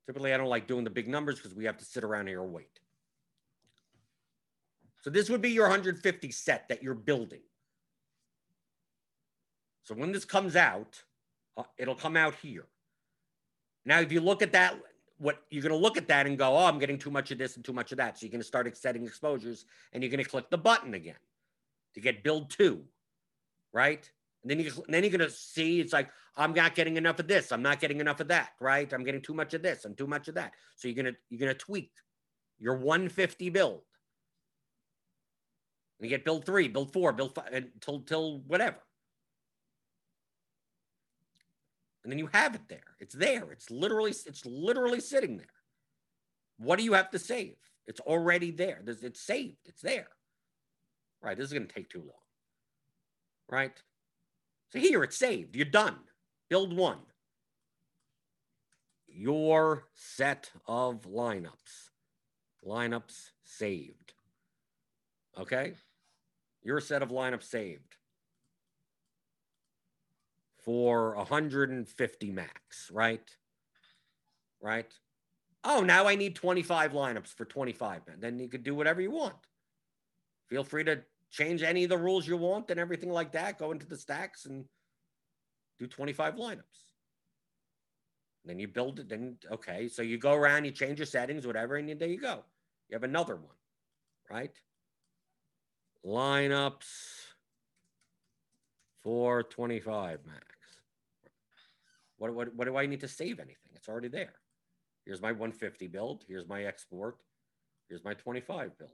Typically, I don't like doing the big numbers because we have to sit around here and wait. So this would be your 150 set that you're building. So when this comes out, uh, it'll come out here. Now, if you look at that, what you're going to look at that and go, oh, I'm getting too much of this and too much of that. So you're going to start setting exposures and you're going to click the button again to get build two, right? And then you then you're gonna see it's like I'm not getting enough of this. I'm not getting enough of that. Right? I'm getting too much of this and too much of that. So you're gonna you're gonna tweak your 150 build. And you get build three, build four, build five until till whatever. And then you have it there. It's there. It's literally it's literally sitting there. What do you have to save? It's already there. It's saved. It's there. Right. This is going to take too long. Right. So here it's saved. You're done. Build one. Your set of lineups. Lineups saved. Okay? Your set of lineups saved for 150 max, right? Right? Oh, now I need 25 lineups for 25 men. Then you could do whatever you want. Feel free to change any of the rules you want and everything like that. Go into the stacks and do 25 lineups. Then you build it. Then, okay. So you go around, you change your settings, whatever, and there you go. You have another one, right? Lineups for 25 max. What, what, what do I need to save anything? It's already there. Here's my 150 build. Here's my export. Here's my 25 build.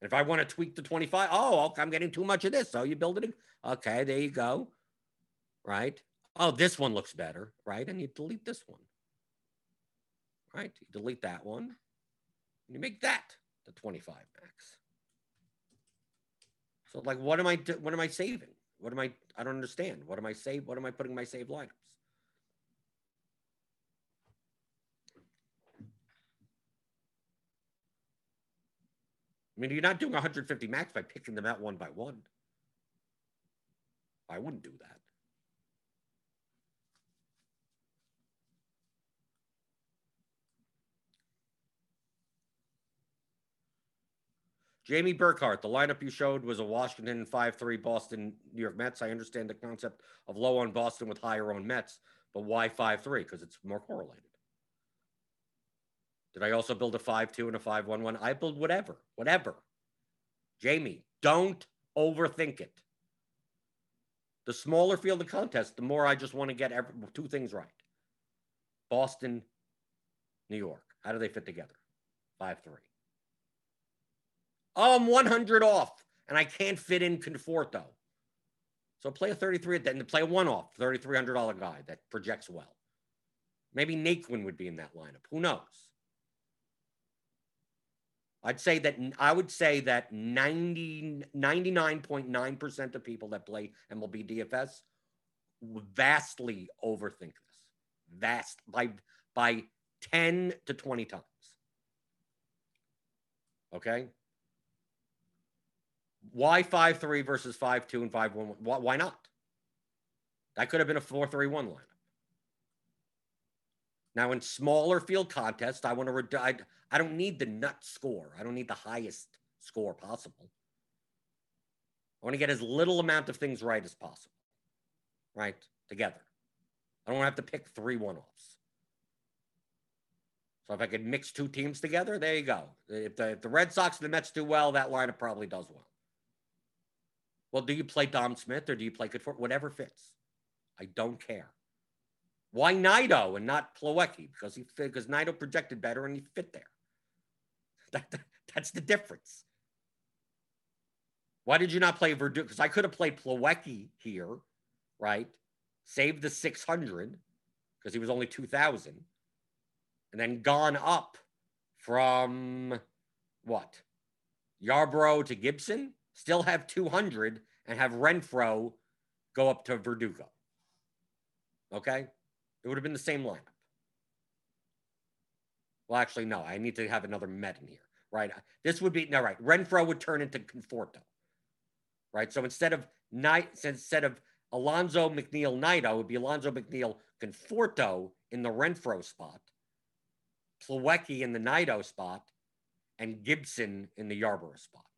And if I want to tweak the 25, oh, I'm getting too much of this. So you build it. Okay, there you go. right? Oh, this one looks better, right? And you delete this one, right? You delete that one, you make that the 25 max. So, like, what am I? What am I saving? What am I? I don't understand. What am I save? What am I putting my save lineups? I mean, you're not doing 150 max by picking them out one by one. I wouldn't do that. Jamie Burkhart, the lineup you showed was a Washington 5 3 Boston New York Mets. I understand the concept of low on Boston with higher on Mets, but why 5 3? Because it's more correlated. Did I also build a 5 2 and a 5 1 1? I build whatever, whatever. Jamie, don't overthink it. The smaller field of contest, the more I just want to get every, two things right Boston, New York. How do they fit together? 5 3. Oh, I'm 100 off and I can't fit in Conforto. So play a 33 then play a one off, $3,300 guy that projects well. Maybe Naquin would be in that lineup. Who knows? I'd say that I would say that 90, 99.9% of people that play MLB DFS vastly overthink this. Vast by by 10 to 20 times. Okay? Why 5 3 versus 5 2 and 5 1? Why not? That could have been a 4 3 1 lineup. Now, in smaller field contests, I want to, re- I, I don't need the nut score. I don't need the highest score possible. I want to get as little amount of things right as possible, right? Together. I don't have to pick three one offs. So if I could mix two teams together, there you go. If the, if the Red Sox and the Mets do well, that lineup probably does well. Well, do you play Dom Smith or do you play Conforto? Whatever fits. I don't care. Why Nido and not Plawecki? Because he because Nido projected better and he fit there. That, that, that's the difference. Why did you not play Verdugo? Because I could have played Plawecki here, right? Saved the 600 because he was only 2,000 and then gone up from what? Yarbrough to Gibson, still have 200 and have Renfroe go up to Verdugo. Okay? It would have been the same lineup. Well, actually, no. I need to have another Met in here, right? This would be no right. Renfroe would turn into Conforto, right? So instead of night, instead of Alonso McNeil Nido, it would be Alonso McNeil Conforto in the Renfroe spot, Plawecki in the Nido spot, and Gibson in the Yarbrough spot.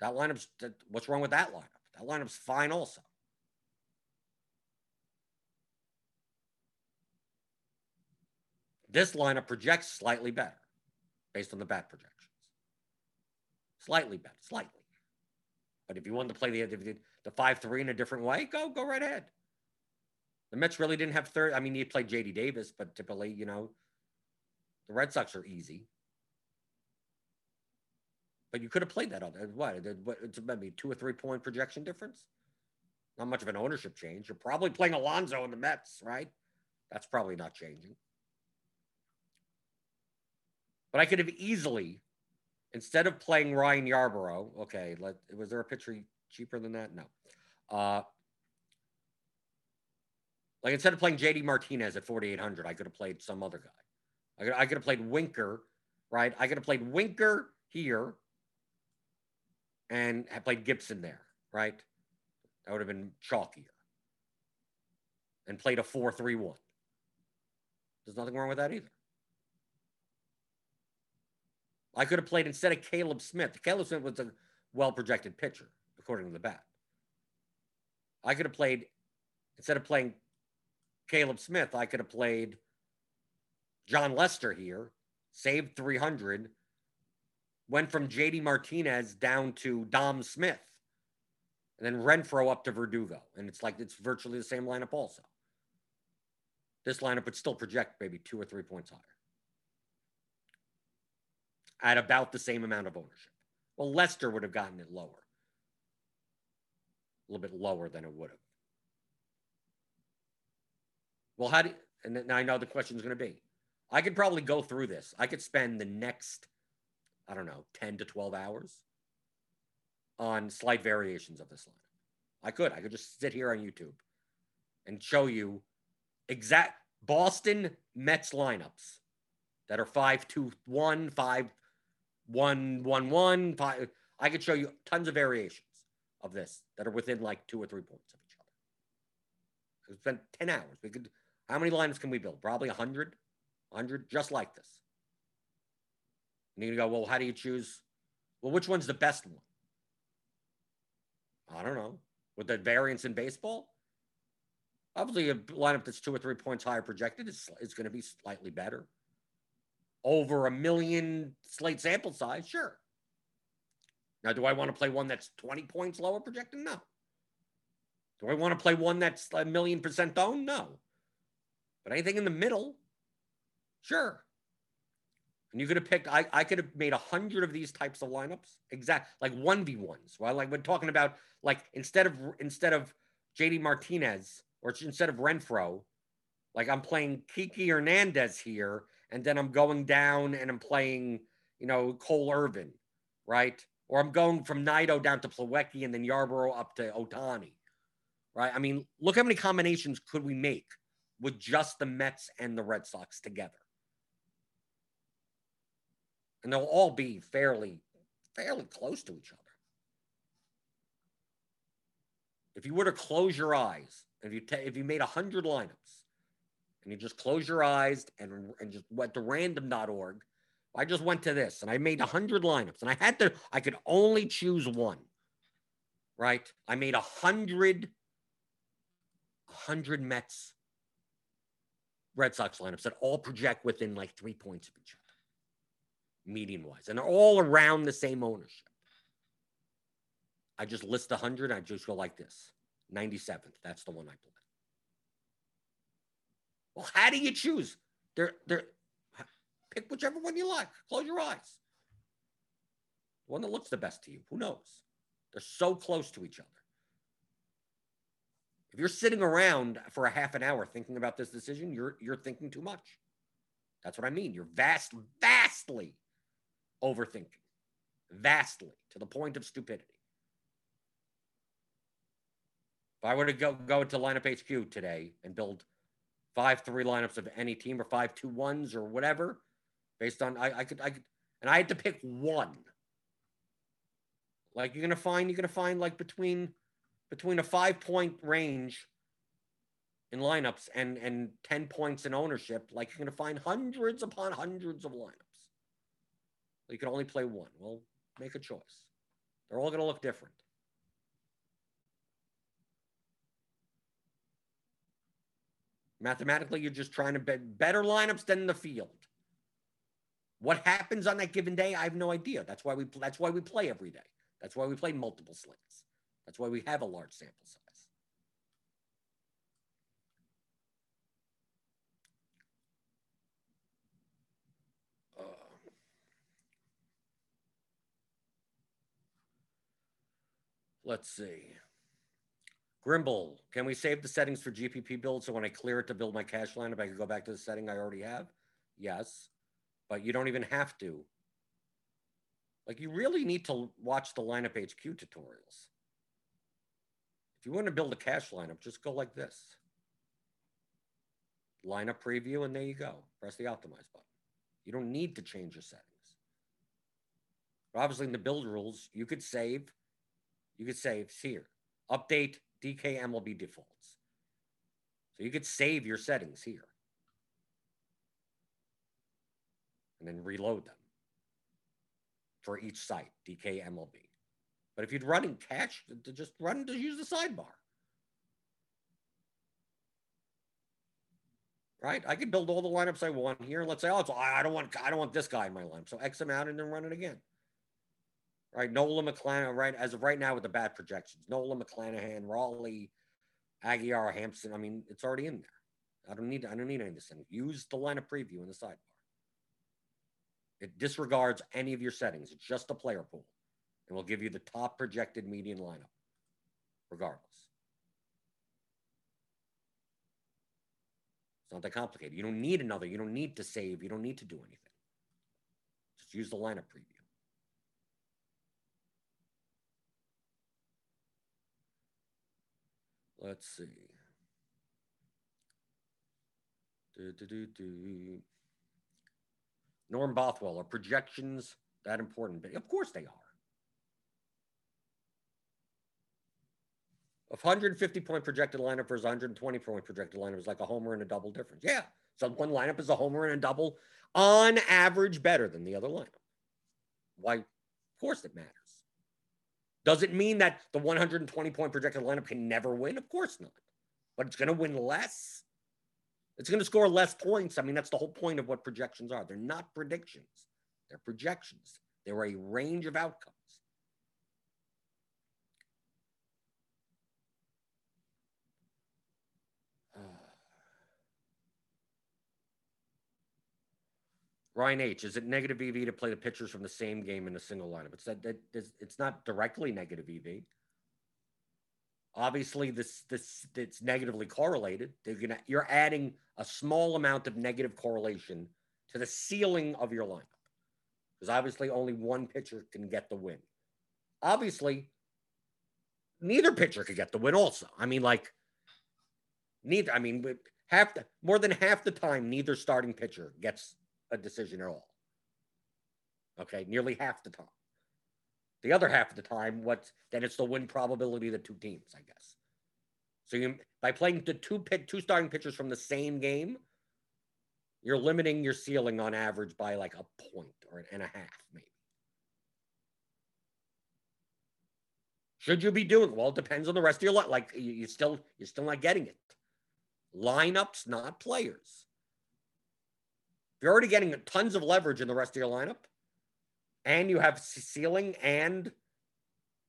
That lineup's what's wrong with that lineup? That lineup's fine also. This lineup projects slightly better based on the bat projections. Slightly better, slightly. But if you wanted to play the the five three in a different way, go go right ahead. The Mets really didn't have third. I mean, you played JD Davis, but typically, you know, the Red Sox are easy. But you could have played that other what? It's maybe two or three point projection difference. Not much of an ownership change. You're probably playing Alonso in the Mets, right? That's probably not changing. But I could have easily, instead of playing Ryan Yarbrough, okay, let, was there a pitcher cheaper than that? No. Uh, like instead of playing JD Martinez at 4,800, I could have played some other guy. I could, I could have played Winker, right? I could have played Winker here and have played Gibson there, right? That would have been chalkier. And played a 4 3 1. There's nothing wrong with that either. I could have played instead of Caleb Smith. Caleb Smith was a well projected pitcher, according to the bat. I could have played, instead of playing Caleb Smith, I could have played Jon Lester here, saved 300, went from JD Martinez down to Dom Smith, and then Renfroe up to Verdugo. And it's like it's virtually the same lineup, also. This lineup would still project maybe two or three points higher at about the same amount of ownership. Well, Lester would have gotten it lower, a little bit lower than it would have. Well, how do and then I know the question is going to be. I could probably go through this. I could spend the next, I don't know, 10 to 12 hours on slight variations of this line. I could. I could just sit here on YouTube and show you exact Boston Mets lineups that are 5 2 1, 5 1 1 1, 5. I could show you tons of variations of this that are within like two or three points of each other. We spent 10 hours. We could, how many lines can we build? Probably 100, 100, just like this. And you go, well, how do you choose? Well, which one's the best one? I don't know. With the variance in baseball, obviously a lineup that's two or three points higher projected is, is going to be slightly better. Over a million slate sample size, sure. Now, do I want to play one that's 20 points lower projected? No. Do I want to play one that's a million percent owned? No. But anything in the middle, sure. And you could have picked, I, I could have made a hundred of these types of lineups, exact like 1v1s. Well, like we're talking about like instead of instead of JD Martinez or instead of Renfroe, like I'm playing Kiki Hernandez here, and then I'm going down and I'm playing, you know, Cole Irvin, right? Or I'm going from Nido down to Plawecki and then Yarbrough up to Ohtani, right? I mean, look how many combinations could we make with just the Mets and the Red Sox together. And they'll all be fairly, fairly close to each other. If you were to close your eyes, if you if you made hundred lineups, and you just close your eyes and and just went to random.org I just went to this and I made 100 lineups and I had to, I could only choose one, right? I made 100, 100 Mets Red Sox lineups that all project within like three points of each other, median wise, and they're all around the same ownership. I just list 100. I just go like this 97th. That's the one I play. Well, how do you choose? They're, they're, Pick whichever one you like. Close your eyes. The one that looks the best to you. Who knows? They're so close to each other. If you're sitting around for a half an hour thinking about this decision, you're you're thinking too much. That's what I mean. You're vast, vastly overthinking. Vastly to the point of stupidity. If I were to go go to lineup HQ today and build five three lineups of any team or five two ones or whatever, based on I, I could I could and I had to pick one. Like you're gonna find you're gonna find like between between a five point range in lineups and and 10 points in ownership, like you're gonna find hundreds upon hundreds of lineups. You can only play one. Well, make a choice. They're all gonna look different. Mathematically, you're just trying to bet better lineups than the field. What happens on that given day, I have no idea. That's why we that's why we play every day. That's why we play multiple slates. That's why we have a large sample size. Uh, let's see. Grimble, can we save the settings for GPP build so when I clear it to build my cash lineup, I can go back to the setting I already have? Yes but you don't even have to. Like, you really need to watch the lineup HQ tutorials. If you want to build a cash lineup, just go like this lineup preview, and there you go. Press the optimize button. You don't need to change your settings. But obviously, in the build rules, you could save. You could save here. Update DK MLB defaults. So you could save your settings here. and then reload them for each site, DK MLB. But if you'd run in cash, to just run to use the sidebar. Right? I could build all the lineups I want here. Let's say, oh, I don't want I don't want this guy in my lineup. So X them out and then run it again. Right? Nola McClanahan, right? As of right now with the bat projections, Nola McClanahan, Raleigh, Aguilar, Hampson. I mean, it's already in there. I don't need I don't need any of this thing. Use the lineup preview in the sidebar. It disregards any of your settings. It's just a player pool and will give you the top projected median lineup, regardless. It's not that complicated. You don't need another. You don't need to save. You don't need to do anything. Just use the lineup preview. Let's see. Do, do, do, do. Norm Bothwell, are projections that important? But of course they are. A 150 point projected lineup versus 120 point projected lineup is like a homer and a double difference. Yeah. So one lineup is a homer and a double on average better than the other lineup. Why? Of course it matters. Does it mean that the 120 point projected lineup can never win? Of course not. But it's going to win less. It's going to score less points. I mean, that's the whole point of what projections are. They're not predictions, they're projections. They're a range of outcomes. Ryan H, is it negative EV to play the pitchers from the same game in a single lineup? It's that, that it's not directly negative EV. Obviously, this this it's negatively correlated. They're gonna you're adding a small amount of negative correlation to the ceiling of your lineup. Because obviously only one pitcher can get the win. Obviously, neither pitcher could get the win, also. I mean, like neither, I mean, half the more than half the time, neither starting pitcher gets a decision at all. Okay, nearly half the time. The other half of the time, what then it's the win probability of the two teams, I guess. So you by playing the two pit two starting pitchers from the same game, you're limiting your ceiling on average by like a point or an and a half, maybe. Should you be doing well? It depends on the rest of your life. Like you, you still you're still not getting it. Lineups, not players. You're already getting tons of leverage in the rest of your lineup, and you have ceiling and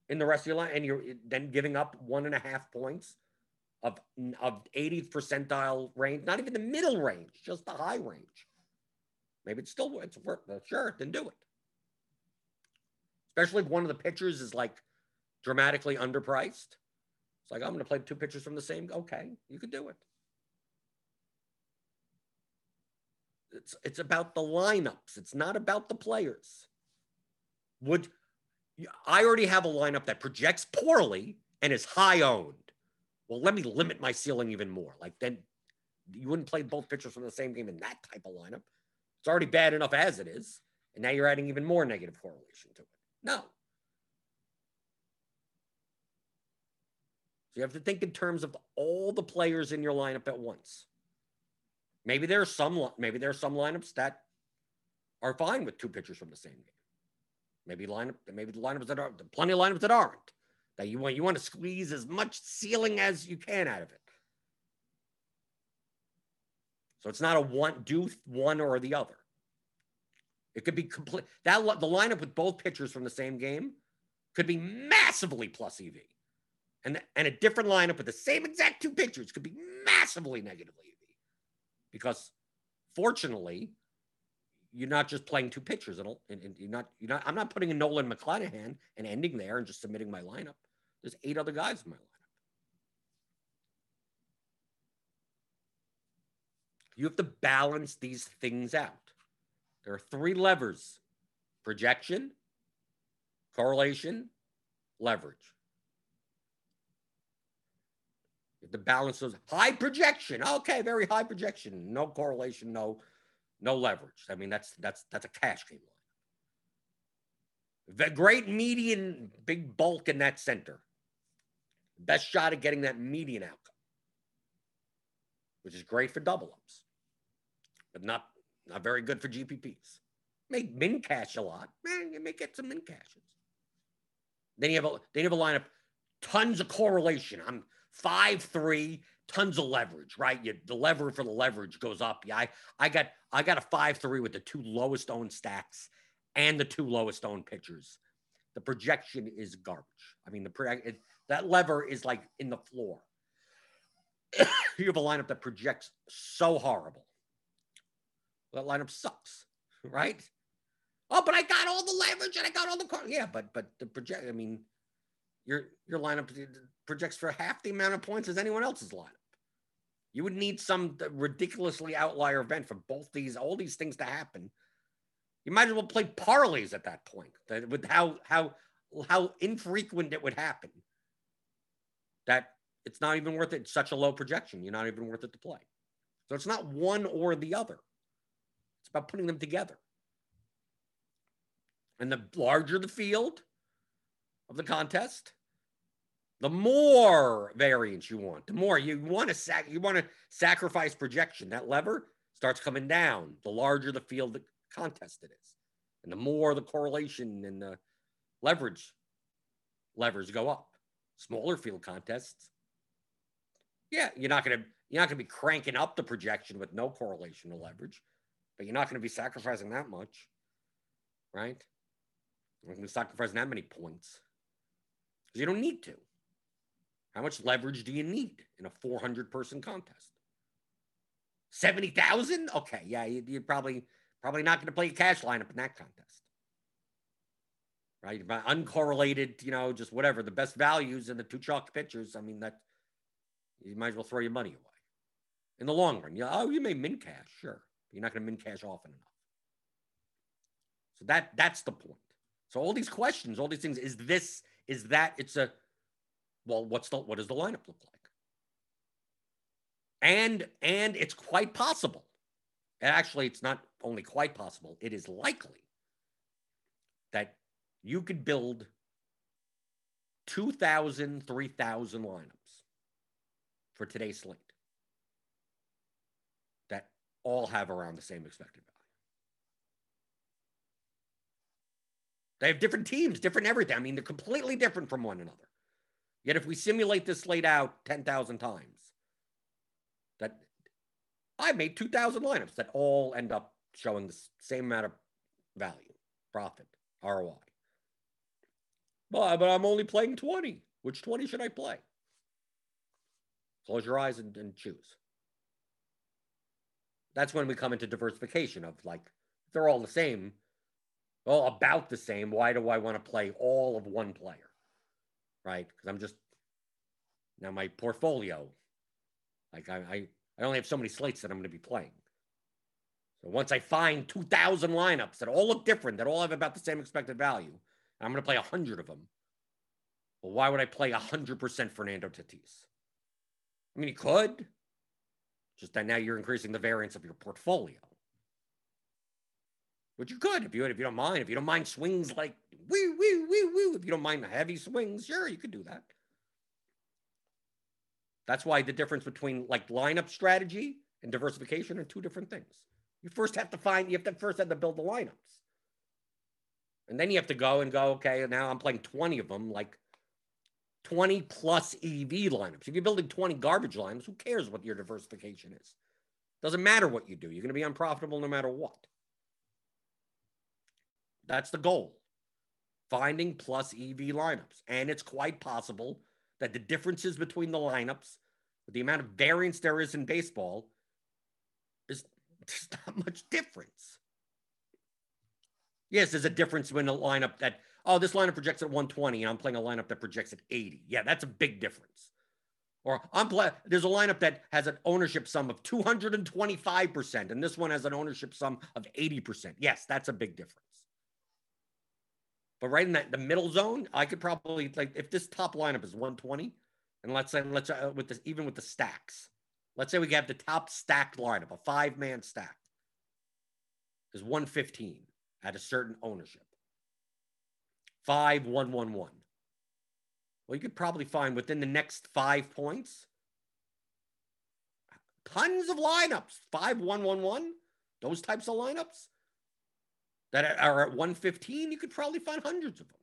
in the rest of your line, and you're then giving up one and a half points of of 80th percentile range, not even the middle range, just the high range. Maybe it's still it's worth sure, then do it. Especially if one of the pitchers is like dramatically underpriced. It's like oh, I'm going to play two pitchers from the same. Okay, you could do it. It's it's about the lineups. It's not about the players. Would I already have a lineup that projects poorly and is high owned? Well, let me limit my ceiling even more. Like then you wouldn't play both pitchers from the same game in that type of lineup. It's already bad enough as it is. And now you're adding even more negative correlation to it. No. So you have to think in terms of all the players in your lineup at once. Maybe there are some maybe there are some lineups that are fine with two pitchers from the same game. Maybe lineup maybe the lineups that are plenty of lineups that aren't. That you want you want to squeeze as much ceiling as you can out of it. So it's not a one do one or the other. It could be complete that the lineup with both pitchers from the same game could be massively plus EV. And, and a different lineup with the same exact two pitchers could be massively negatively because fortunately, you're not just playing two pitchers. And, and you're not, you're not, I'm not putting a Nolan McClanahan and ending there and just submitting my lineup. There's eight other guys in my lineup. You have to balance these things out. There are three levers projection, correlation, leverage. The balance was high projection. Okay, very high projection. No correlation, no, no leverage. I mean, that's that's that's a cash game line. The great median, big bulk in that center. Best shot at getting that median outcome, which is great for double ups, but not not very good for GPPs. Make min cash a lot. Man, you may get some min cashes. Then you have a then you have a lineup, tons of correlation. I'm five three, tons of leverage, right? You, the lever for the leverage goes up. Yeah, I, I got I got a five three with the two lowest owned stacks and the two lowest owned pitchers. The projection is garbage. I mean, the it, that lever is like in the floor. you have a lineup that projects so horrible. That lineup sucks, right? Oh, but I got all the leverage and I got all the. Yeah, but but the project. I mean, your your lineup projects for half the amount of points as anyone else's lineup. You would need some ridiculously outlier event for both these, all these things to happen. You might as well play parlays at that point. That with how how how infrequent it would happen. That it's not even worth it. Such a low projection. You're not even worth it to play. So it's not one or the other. It's about putting them together. And the larger the field of the contest, the more variance you want, the more you want to sac- you want to sacrifice projection. That lever starts coming down. The larger the field contest it is, and the more the correlation and the leverage levers go up. Smaller field contests, yeah, you're not gonna you're not gonna be cranking up the projection with no correlation to leverage, but you're not gonna be sacrificing that much, right? You're not gonna be sacrificing that many points because you don't need to. How much leverage do you need in a 400 person contest? 70,000? Okay, yeah, you, you're probably probably not going to play a cash lineup in that contest. Right? Uncorrelated, you know, just whatever, the best values and the two chalk pitchers. I mean, that you might as well throw your money away. In the long run, you oh, you may min cash, sure. You're not going to min cash often enough. So that that's the point. So all these questions, all these things, is this, is that, it's a well, what's the what does the lineup look like? And and it's quite possible. Actually, it's not only quite possible, it is likely that you could build 2,000, 3,000 lineups for today's slate that all have around the same expected value. They have different teams, different everything. I mean, they're completely different from one another. Yet if we simulate this slate out 10,000 times, that I made 2,000 lineups that all end up showing the same amount of value, profit, ROI. But, but I'm only playing 20. Which 20 should I play? Close your eyes and, and choose. That's when we come into diversification of like, they're all the same, well, about the same. Why do I want to play all of one player? Right? Because I'm just now my portfolio. Like I, I, I only have so many slates that I'm going to be playing. So once I find 2,000 lineups that all look different, that all have about the same expected value, I'm going to play 100 of them. Well, why would I play 100% Fernando Tatis? I mean, you could. Just that now you're increasing the variance of your portfolio. Which you could if you if you don't mind. If you don't mind swings like woo woo woo woo. If you don't mind the heavy swings, sure, you could do that. That's why the difference between like lineup strategy and diversification are two different things. You first have to find, you have to first have to build the lineups. And then you have to go and go, okay, now I'm playing 20 of them, like 20 plus EV lineups. If you're building 20 garbage lineups, who cares what your diversification is? Doesn't matter what you do. You're going to be unprofitable no matter what. That's the goal finding plus EV lineups. And it's quite possible that the differences between the lineups, the amount of variance there is in baseball, is there's not much difference. Yes, there's a difference when a lineup that, oh, this lineup projects at 120 and I'm playing a lineup that projects at 80. Yeah, that's a big difference. Or I'm playing, there's a lineup that has an ownership sum of 225%, and this one has an ownership sum of 80%. Yes, that's a big difference. But right in that the middle zone, I could probably like if this top lineup is 120, and let's say let's uh, with this even with the stacks, let's say we have the top stacked lineup, a five man stack, is 115 at a certain ownership. Five one one one. Well, you could probably find within the next five points tons of lineups. Five one one one. Those types of lineups that are at 115, you could probably find hundreds of them.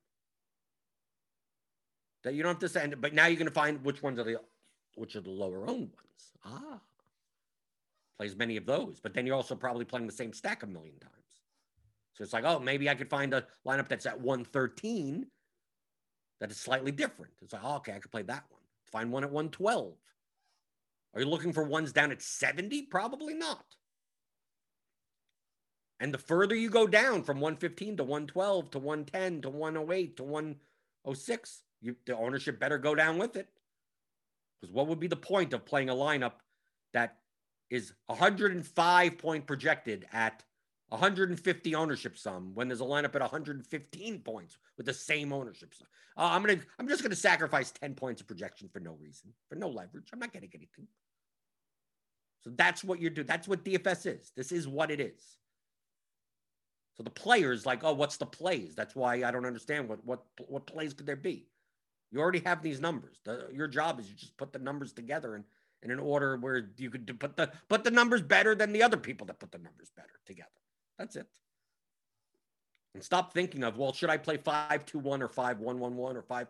That you don't have to send, but now you're going to find which ones are the which are the lower owned ones. Ah, plays many of those, but then you're also probably playing the same stack a million times. So it's like, oh, maybe I could find a lineup that's at 113 that is slightly different. It's like, oh, okay, I could play that one. Find one at 112. Are you looking for ones down at 70? Probably not. And the further you go down from 115 to 112 to 110 to 108 to 106, you, the ownership better go down with it. Because what would be the point of playing a lineup that is 105 point projected at 150 ownership sum when there's a lineup at 115 points with the same ownership sum. Uh, I'm gonna I'm just gonna sacrifice 10 points of projection for no reason, for no leverage. I'm not getting anything. So that's what you're doing. That's what DFS is. This is what it is. So the players like, oh, what's the plays? That's why I don't understand what what what plays could there be. You already have these numbers. The, your job is you just put the numbers together and in an order where you could put the put the numbers better than the other people that put the numbers better together. That's it. And stop thinking of, well, should I play 5-2-1 or 5-1-1-1 or 5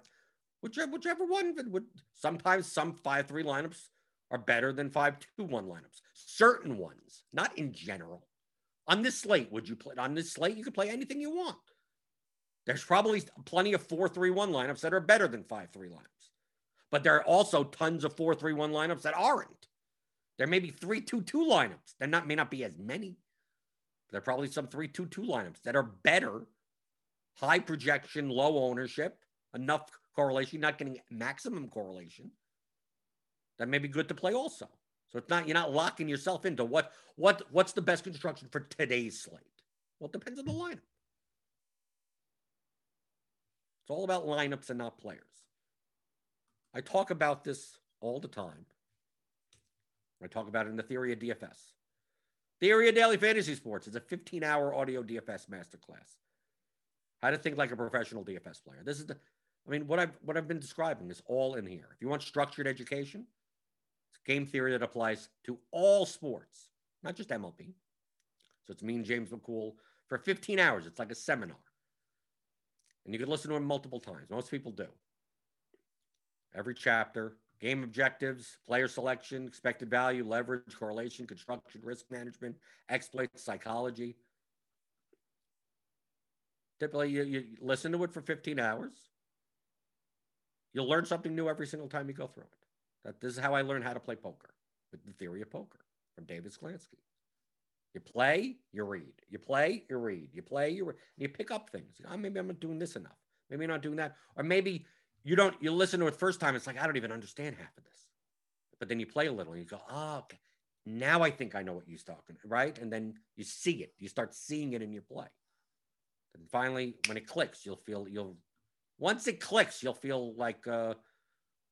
whichever whichever one would sometimes some 5-3 lineups are better than 5-2-1 lineups. Certain ones, not in general. On this slate, would you play on this slate? You could play anything you want. There's probably plenty of 4-3-1 lineups that are better than 5-3 lineups. But there are also tons of 4-3-1 lineups that aren't. There may be 3-2-2 lineups. There not may not be as many. There are probably some 3-2-2 lineups that are better, high projection, low ownership, enough correlation, not getting maximum correlation. That may be good to play also. So it's not you're not locking yourself into what what what's the best construction for today's slate. Well, it depends on the lineup. It's all about lineups and not players. I talk about this all the time. I talk about it in the theory of DFS. Theory of Daily Fantasy Sports is a 15 hour audio DFS masterclass. How to think like a professional DFS player. This is the, I mean, what I've what I've been describing is all in here. If you want structured education, game theory that applies to all sports, not just MLB. So it's me and James McCool for 15 hours. It's like a seminar. And you can listen to it multiple times. Most people do. Every chapter, game objectives, player selection, expected value, leverage, correlation, construction, risk management, exploits, psychology. Typically, you, you listen to it for 15 hours. You'll learn something new every single time you go through it. That this is how I learned how to play poker with the theory of poker from David Sklansky. You play, you read. You play, you read. You play, you read. You pick up things. Oh, maybe I'm not doing this enough. Maybe I'm not doing that. Or maybe you don't you listen to it first time it's like i don't even understand half of this but then you play a little and you go oh okay now i think i know what you're talking right and then you see it you start seeing it in your play and finally when it clicks you'll feel you'll once it clicks you'll feel like uh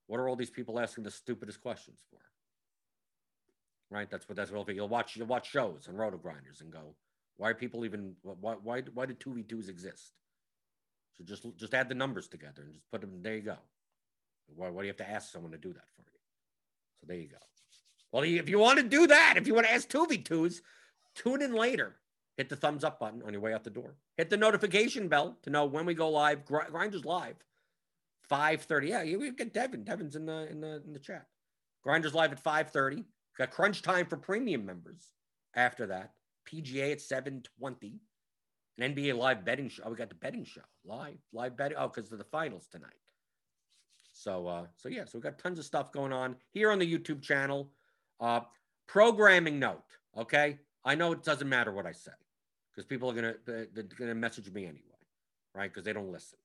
what are all these people asking the stupidest questions for right that's what that's what you'll watch you'll watch shows and RotoGrinders and go why are people even why why why do 2v2s exist so just just add the numbers together and just put them. There you go. Why, why do you have to ask someone to do that for you? So there you go. Well, if you want to do that, if you want to ask 2v2s, tune in later. Hit the thumbs up button on your way out the door. Hit the notification bell to know when we go live. Grinders live, 5:30. Yeah, we get Devin. Devin's in the in the in the chat. Grinders live at 5:30. Got crunch time for premium members. After that, PGA at 7:20 an NBA live betting show. Oh, we got the betting show live, live betting. Oh, because of the finals tonight. So, uh, so yeah, so we got tons of stuff going on here on the YouTube channel. Uh, programming note, okay. I know it doesn't matter what I say because people are gonna they're gonna message me anyway, right? Because they don't listen.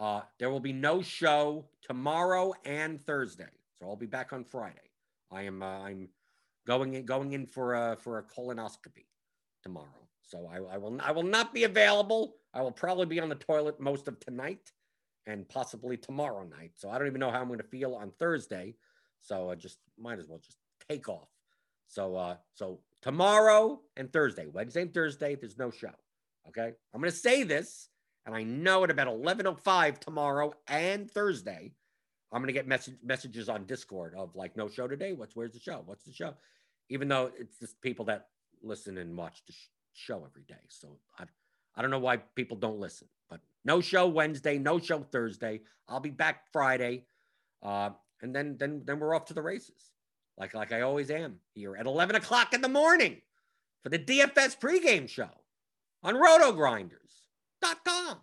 Uh, there will be no show tomorrow and Thursday, so I'll be back on Friday. I am uh, I'm going in going in for a for a colonoscopy tomorrow. So I, I will I will not be available. I will probably be on the toilet most of tonight and possibly tomorrow night. So I don't even know how I'm going to feel on Thursday. So I just might as well just take off. So uh so tomorrow and Thursday, Wednesday and Thursday, there's no show. Okay. I'm gonna say this, and I know at about 11:05 tomorrow and Thursday, I'm gonna get message messages on Discord of like no show today. What's where's the show? What's the show? Even though it's just people that listen and watch the, sh- show every day. So I, I don't know why people don't listen, but no show Wednesday, no show Thursday. I'll be back Friday, uh, and then then then we're off to the races, like like I always am here at eleven o'clock in the morning for the DFS pregame show on Tá, tá.